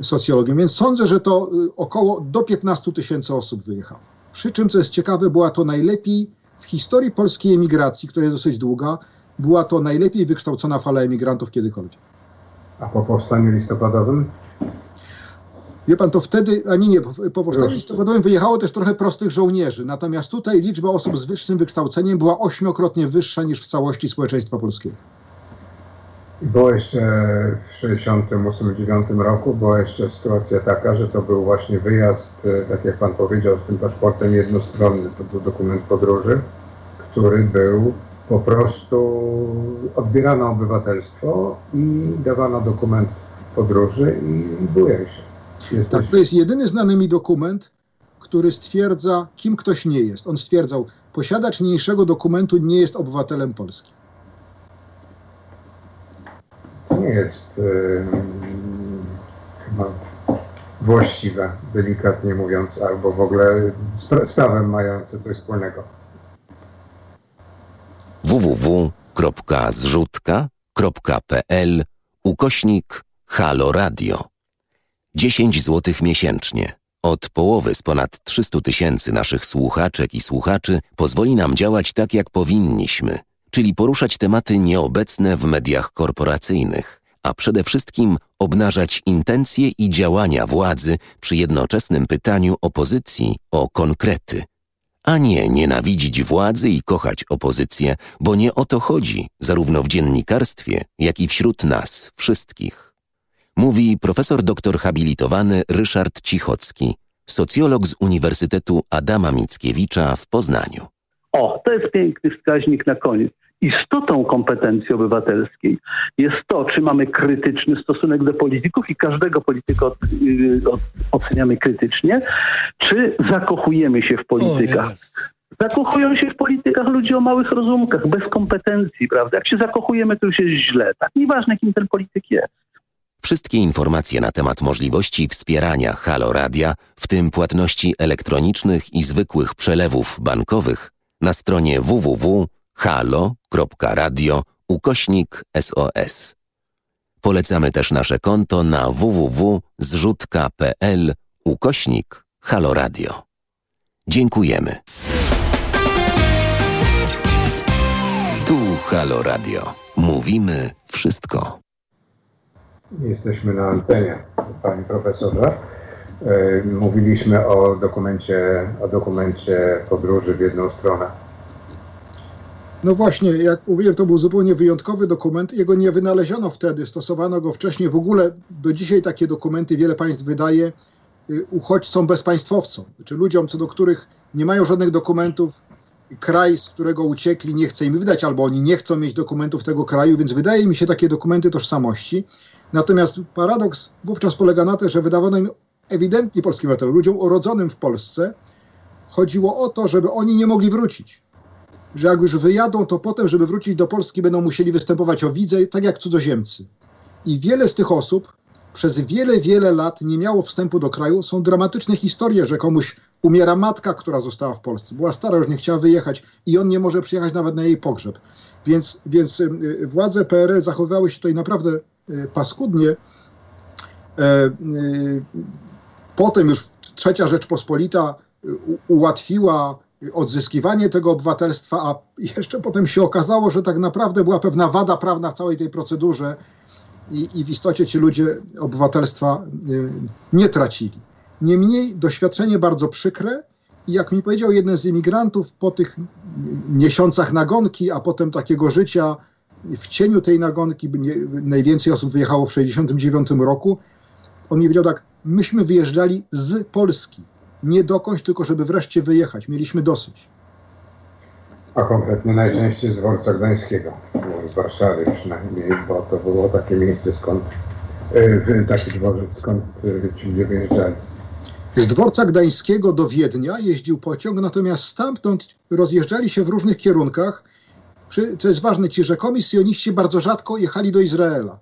socjologiem. Więc sądzę, że to około do 15 tysięcy osób wyjechało. Przy czym, co jest ciekawe, była to najlepiej w historii polskiej emigracji, która jest dosyć długa, była to najlepiej wykształcona fala emigrantów kiedykolwiek. A po powstaniu listopadowym? Wie pan, to wtedy, a nie, nie, po powstaniu listopadowym wyjechało też trochę prostych żołnierzy. Natomiast tutaj liczba osób z wyższym wykształceniem była ośmiokrotnie wyższa niż w całości społeczeństwa polskiego. Było jeszcze w 1968-1969 roku była jeszcze sytuacja taka, że to był właśnie wyjazd, e, tak jak pan powiedział, z tym paszportem jednostronnym, to był dokument podróży, który był po prostu odbierano obywatelstwo i dawano dokument podróży i bujaj się. Jesteś... Tak, to jest jedyny znany mi dokument, który stwierdza, kim ktoś nie jest. On stwierdzał, posiadacz niniejszego dokumentu nie jest obywatelem Polski. To nie jest yy, chyba właściwe, delikatnie mówiąc, albo w ogóle z prawem mające coś wspólnego www.zrzutka.pl ukośnik Halo Radio. 10 zł miesięcznie. Od połowy z ponad 300 tysięcy naszych słuchaczek i słuchaczy pozwoli nam działać tak, jak powinniśmy, czyli poruszać tematy nieobecne w mediach korporacyjnych, a przede wszystkim obnażać intencje i działania władzy przy jednoczesnym pytaniu opozycji o konkrety a nie nienawidzić władzy i kochać opozycję, bo nie o to chodzi, zarówno w dziennikarstwie, jak i wśród nas wszystkich. Mówi profesor doktor habilitowany Ryszard Cichocki, socjolog z Uniwersytetu Adama Mickiewicza w Poznaniu. O, to jest piękny wskaźnik na koniec istotą kompetencji obywatelskiej jest to, czy mamy krytyczny stosunek do polityków i każdego polityka od, y, od, oceniamy krytycznie, czy zakochujemy się w politykach. Zakochują się w politykach ludzie o małych rozumkach, bez kompetencji, prawda? Jak się zakochujemy, to już jest źle. Tak nieważne, kim ten polityk jest. Wszystkie informacje na temat możliwości wspierania Halo Radia, w tym płatności elektronicznych i zwykłych przelewów bankowych, na stronie www halo.radio ukośnik SOS. Polecamy też nasze konto na www.zrzutka.pl ukośnik haloradio. Dziękujemy. Tu Halo Radio. Mówimy wszystko. Jesteśmy na antenie, panie profesorze. Mówiliśmy o dokumencie, o dokumencie podróży w jedną stronę. No właśnie, jak mówiłem, to był zupełnie wyjątkowy dokument. Jego nie wynaleziono wtedy, stosowano go wcześniej. W ogóle do dzisiaj takie dokumenty wiele państw wydaje y, uchodźcom bezpaństwowcom, czy ludziom, co do których nie mają żadnych dokumentów. Kraj, z którego uciekli, nie chce im wydać, albo oni nie chcą mieć dokumentów tego kraju, więc wydaje mi się takie dokumenty tożsamości. Natomiast paradoks wówczas polega na tym, że wydawano im ewidentnie polskim obywatelom, ludziom urodzonym w Polsce, chodziło o to, żeby oni nie mogli wrócić że jak już wyjadą, to potem, żeby wrócić do Polski, będą musieli występować o widzę, tak jak cudzoziemcy. I wiele z tych osób przez wiele, wiele lat nie miało wstępu do kraju. Są dramatyczne historie, że komuś umiera matka, która została w Polsce. Była stara, już nie chciała wyjechać i on nie może przyjechać nawet na jej pogrzeb. Więc, więc y, y, władze PRL zachowywały się tutaj naprawdę y, paskudnie. E, potem już trzecia Rzeczpospolita ułatwiła odzyskiwanie tego obywatelstwa, a jeszcze potem się okazało, że tak naprawdę była pewna wada prawna w całej tej procedurze i, i w istocie ci ludzie obywatelstwa y, nie tracili. Niemniej doświadczenie bardzo przykre i jak mi powiedział jeden z imigrantów po tych miesiącach nagonki, a potem takiego życia w cieniu tej nagonki, najwięcej osób wyjechało w 1969 roku, on mi powiedział tak, myśmy wyjeżdżali z Polski nie dokądś, tylko żeby wreszcie wyjechać. Mieliśmy dosyć. A konkretnie najczęściej z dworca gdańskiego, z Warszawy przynajmniej, bo to było takie miejsce, skąd yy, taki dworzec, skąd yy, ci ludzie wyjeżdżali. Z dworca gdańskiego do Wiednia jeździł pociąg, natomiast stamtąd rozjeżdżali się w różnych kierunkach co jest ważne, ci rzekomi syjoniści bardzo rzadko jechali do Izraela.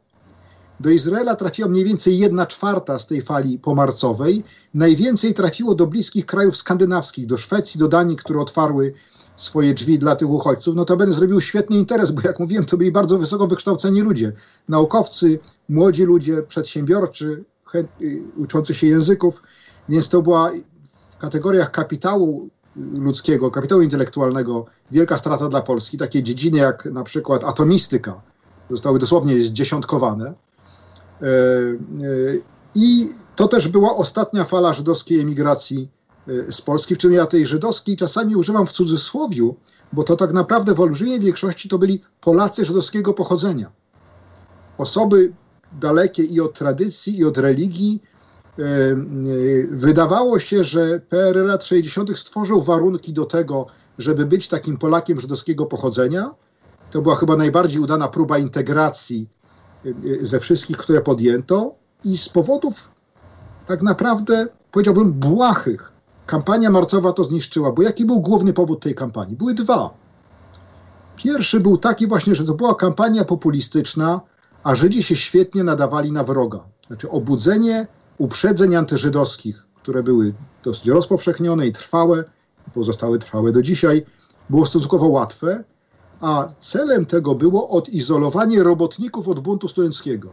Do Izraela trafiła mniej więcej jedna czwarta z tej fali pomarcowej. Najwięcej trafiło do bliskich krajów skandynawskich, do Szwecji, do Danii, które otwarły swoje drzwi dla tych uchodźców. No to będę zrobił świetny interes, bo jak mówiłem, to byli bardzo wysoko wykształceni ludzie. Naukowcy, młodzi ludzie, przedsiębiorczy, y, uczący się języków. Więc to była w kategoriach kapitału ludzkiego, kapitału intelektualnego wielka strata dla Polski. Takie dziedziny jak na przykład atomistyka zostały dosłownie zdziesiątkowane. E, e, I to też była ostatnia fala żydowskiej emigracji e, z Polski, w czym ja tej żydowskiej czasami używam w cudzysłowiu, bo to tak naprawdę w olbrzymiej większości to byli Polacy żydowskiego pochodzenia. Osoby dalekie i od tradycji, i od religii, wydawało się, że PRL lat 60. stworzył warunki do tego, żeby być takim Polakiem żydowskiego pochodzenia. To była chyba najbardziej udana próba integracji ze wszystkich, które podjęto i z powodów tak naprawdę, powiedziałbym, błahych. Kampania marcowa to zniszczyła, bo jaki był główny powód tej kampanii? Były dwa. Pierwszy był taki właśnie, że to była kampania populistyczna, a Żydzi się świetnie nadawali na wroga. Znaczy obudzenie uprzedzeń antyżydowskich, które były dosyć rozpowszechnione i trwałe, pozostały trwałe do dzisiaj, było stosunkowo łatwe, a celem tego było odizolowanie robotników od buntu studenckiego.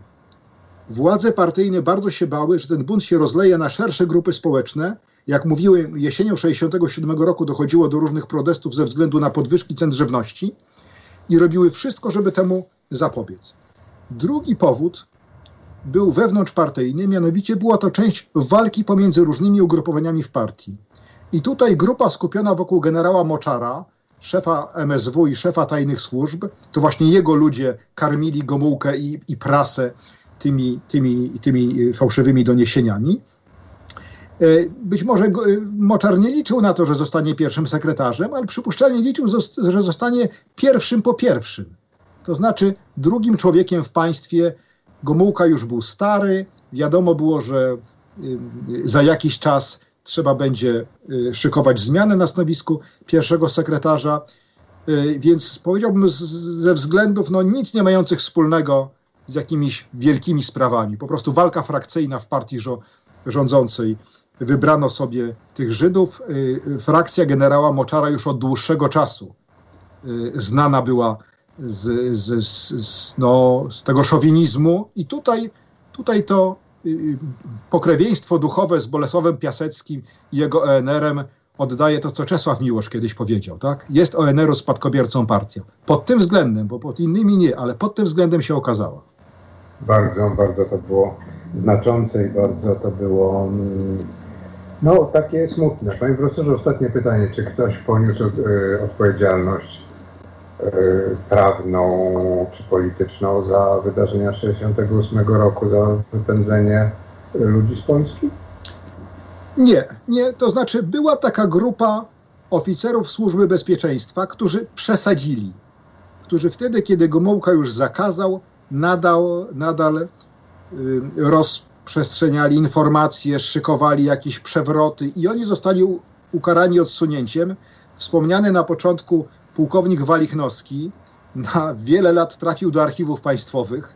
Władze partyjne bardzo się bały, że ten bunt się rozleje na szersze grupy społeczne. Jak mówiłem, jesienią 1967 roku dochodziło do różnych protestów ze względu na podwyżki cen żywności i robiły wszystko, żeby temu zapobiec. Drugi powód był wewnątrzpartyjny, mianowicie była to część walki pomiędzy różnymi ugrupowaniami w partii. I tutaj grupa skupiona wokół generała Moczara, szefa MSW i szefa tajnych służb, to właśnie jego ludzie karmili Gomułkę i, i prasę tymi, tymi, tymi fałszywymi doniesieniami. E, być może e, Moczar nie liczył na to, że zostanie pierwszym sekretarzem, ale przypuszczalnie liczył, że zostanie pierwszym po pierwszym. To znaczy drugim człowiekiem w państwie, Gomułka już był stary, wiadomo było, że za jakiś czas trzeba będzie y, szykować zmianę na stanowisku pierwszego sekretarza, y, więc powiedziałbym ze względów no, nic nie mających wspólnego z jakimiś wielkimi sprawami. Po prostu walka frakcyjna w partii rządzącej. Wybrano sobie tych Żydów. Frakcja generała Moczara już od dłuższego czasu znana była z, z, z, no, z tego szowinizmu i tutaj, tutaj to y, pokrewieństwo duchowe z Bolesławem Piaseckim i jego ONR-em oddaje to, co Czesław Miłosz kiedyś powiedział. Tak? Jest ONR-u spadkobiercą partią. Pod tym względem, bo pod innymi nie, ale pod tym względem się okazała. Bardzo, bardzo to było znaczące i bardzo to było mm, no takie smutne. Panie profesorze, ostatnie pytanie. Czy ktoś poniósł y, odpowiedzialność prawną czy polityczną za wydarzenia 68 roku, za wypędzenie ludzi z Polski? Nie, nie. To znaczy była taka grupa oficerów służby bezpieczeństwa, którzy przesadzili, którzy wtedy, kiedy Gomułka już zakazał, nadal, nadal y, rozprzestrzeniali informacje, szykowali jakieś przewroty i oni zostali ukarani odsunięciem. Wspomniany na początku pułkownik Walichnowski na wiele lat trafił do archiwów państwowych.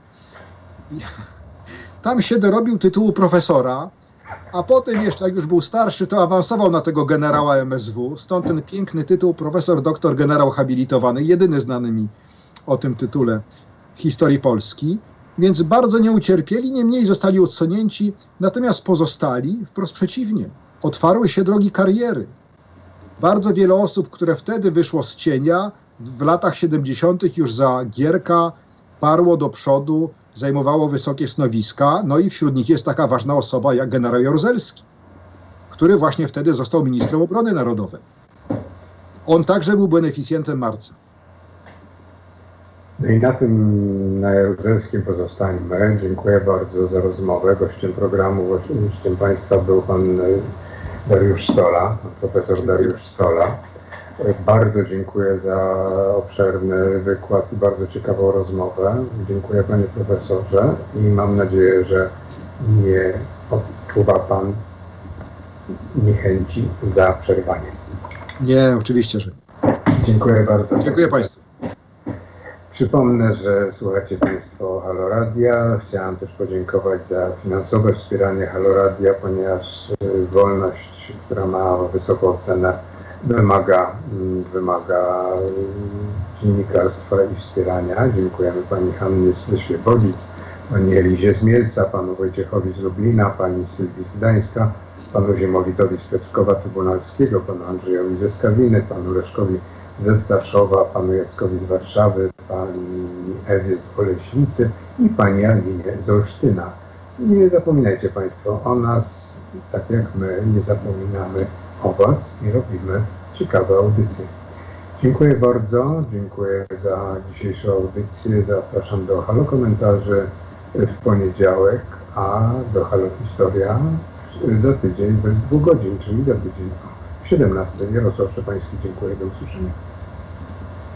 Tam się dorobił tytułu profesora, a potem jeszcze, jak już był starszy, to awansował na tego generała MSW. Stąd ten piękny tytuł profesor, doktor, generał habilitowany, jedyny znany mi o tym tytule w historii Polski. Więc bardzo nie ucierpieli, niemniej zostali odsunięci, natomiast pozostali wprost przeciwnie. Otwarły się drogi kariery. Bardzo wiele osób, które wtedy wyszło z cienia, w latach 70. już za Gierka parło do przodu, zajmowało wysokie stanowiska, no i wśród nich jest taka ważna osoba jak generał Jaruzelski, który właśnie wtedy został ministrem obrony narodowej. On także był beneficjentem marca. No i na tym, na Jaruzelskim pozostańmy. Dziękuję bardzo za rozmowę. Gościem programu, gościem Państwa był Pan Dariusz Stola, profesor Dariusz Stola. Bardzo dziękuję za obszerny wykład i bardzo ciekawą rozmowę. Dziękuję panie profesorze i mam nadzieję, że nie odczuwa pan niechęci za przerwanie. Nie, oczywiście, że. Dziękuję bardzo. Dziękuję państwu. Przypomnę, że słuchacie Państwo Halo Radia. Chciałem też podziękować za finansowe wspieranie Halo Radia, ponieważ y, wolność, która ma wysoką cenę, wymaga, mm, wymaga y, dziennikarstwa i wspierania. Dziękujemy Pani Hannie z Świebodzic, Pani Elizie z Mielca, Panu Wojciechowi z Lublina, Pani Sylwii z Gdańska, Panu Ziemowitowi z Piotrkowa Trybunalskiego, Panu Andrzejowi ze Skawiny, Panu Leszkowi ze Staszowa, panu Jackowi z Warszawy, pani Ewie z Oleśnicy i pani Alinie z Olsztyna. Nie zapominajcie Państwo o nas, tak jak my nie zapominamy o Was i robimy ciekawe audycje. Dziękuję bardzo, dziękuję za dzisiejszą audycję. Zapraszam do Halo Komentarzy w poniedziałek, a do Halo Historia za tydzień bez dwóch godzin, czyli za tydzień o 17. Jarosław Szepański, dziękuję, do usłyszenia.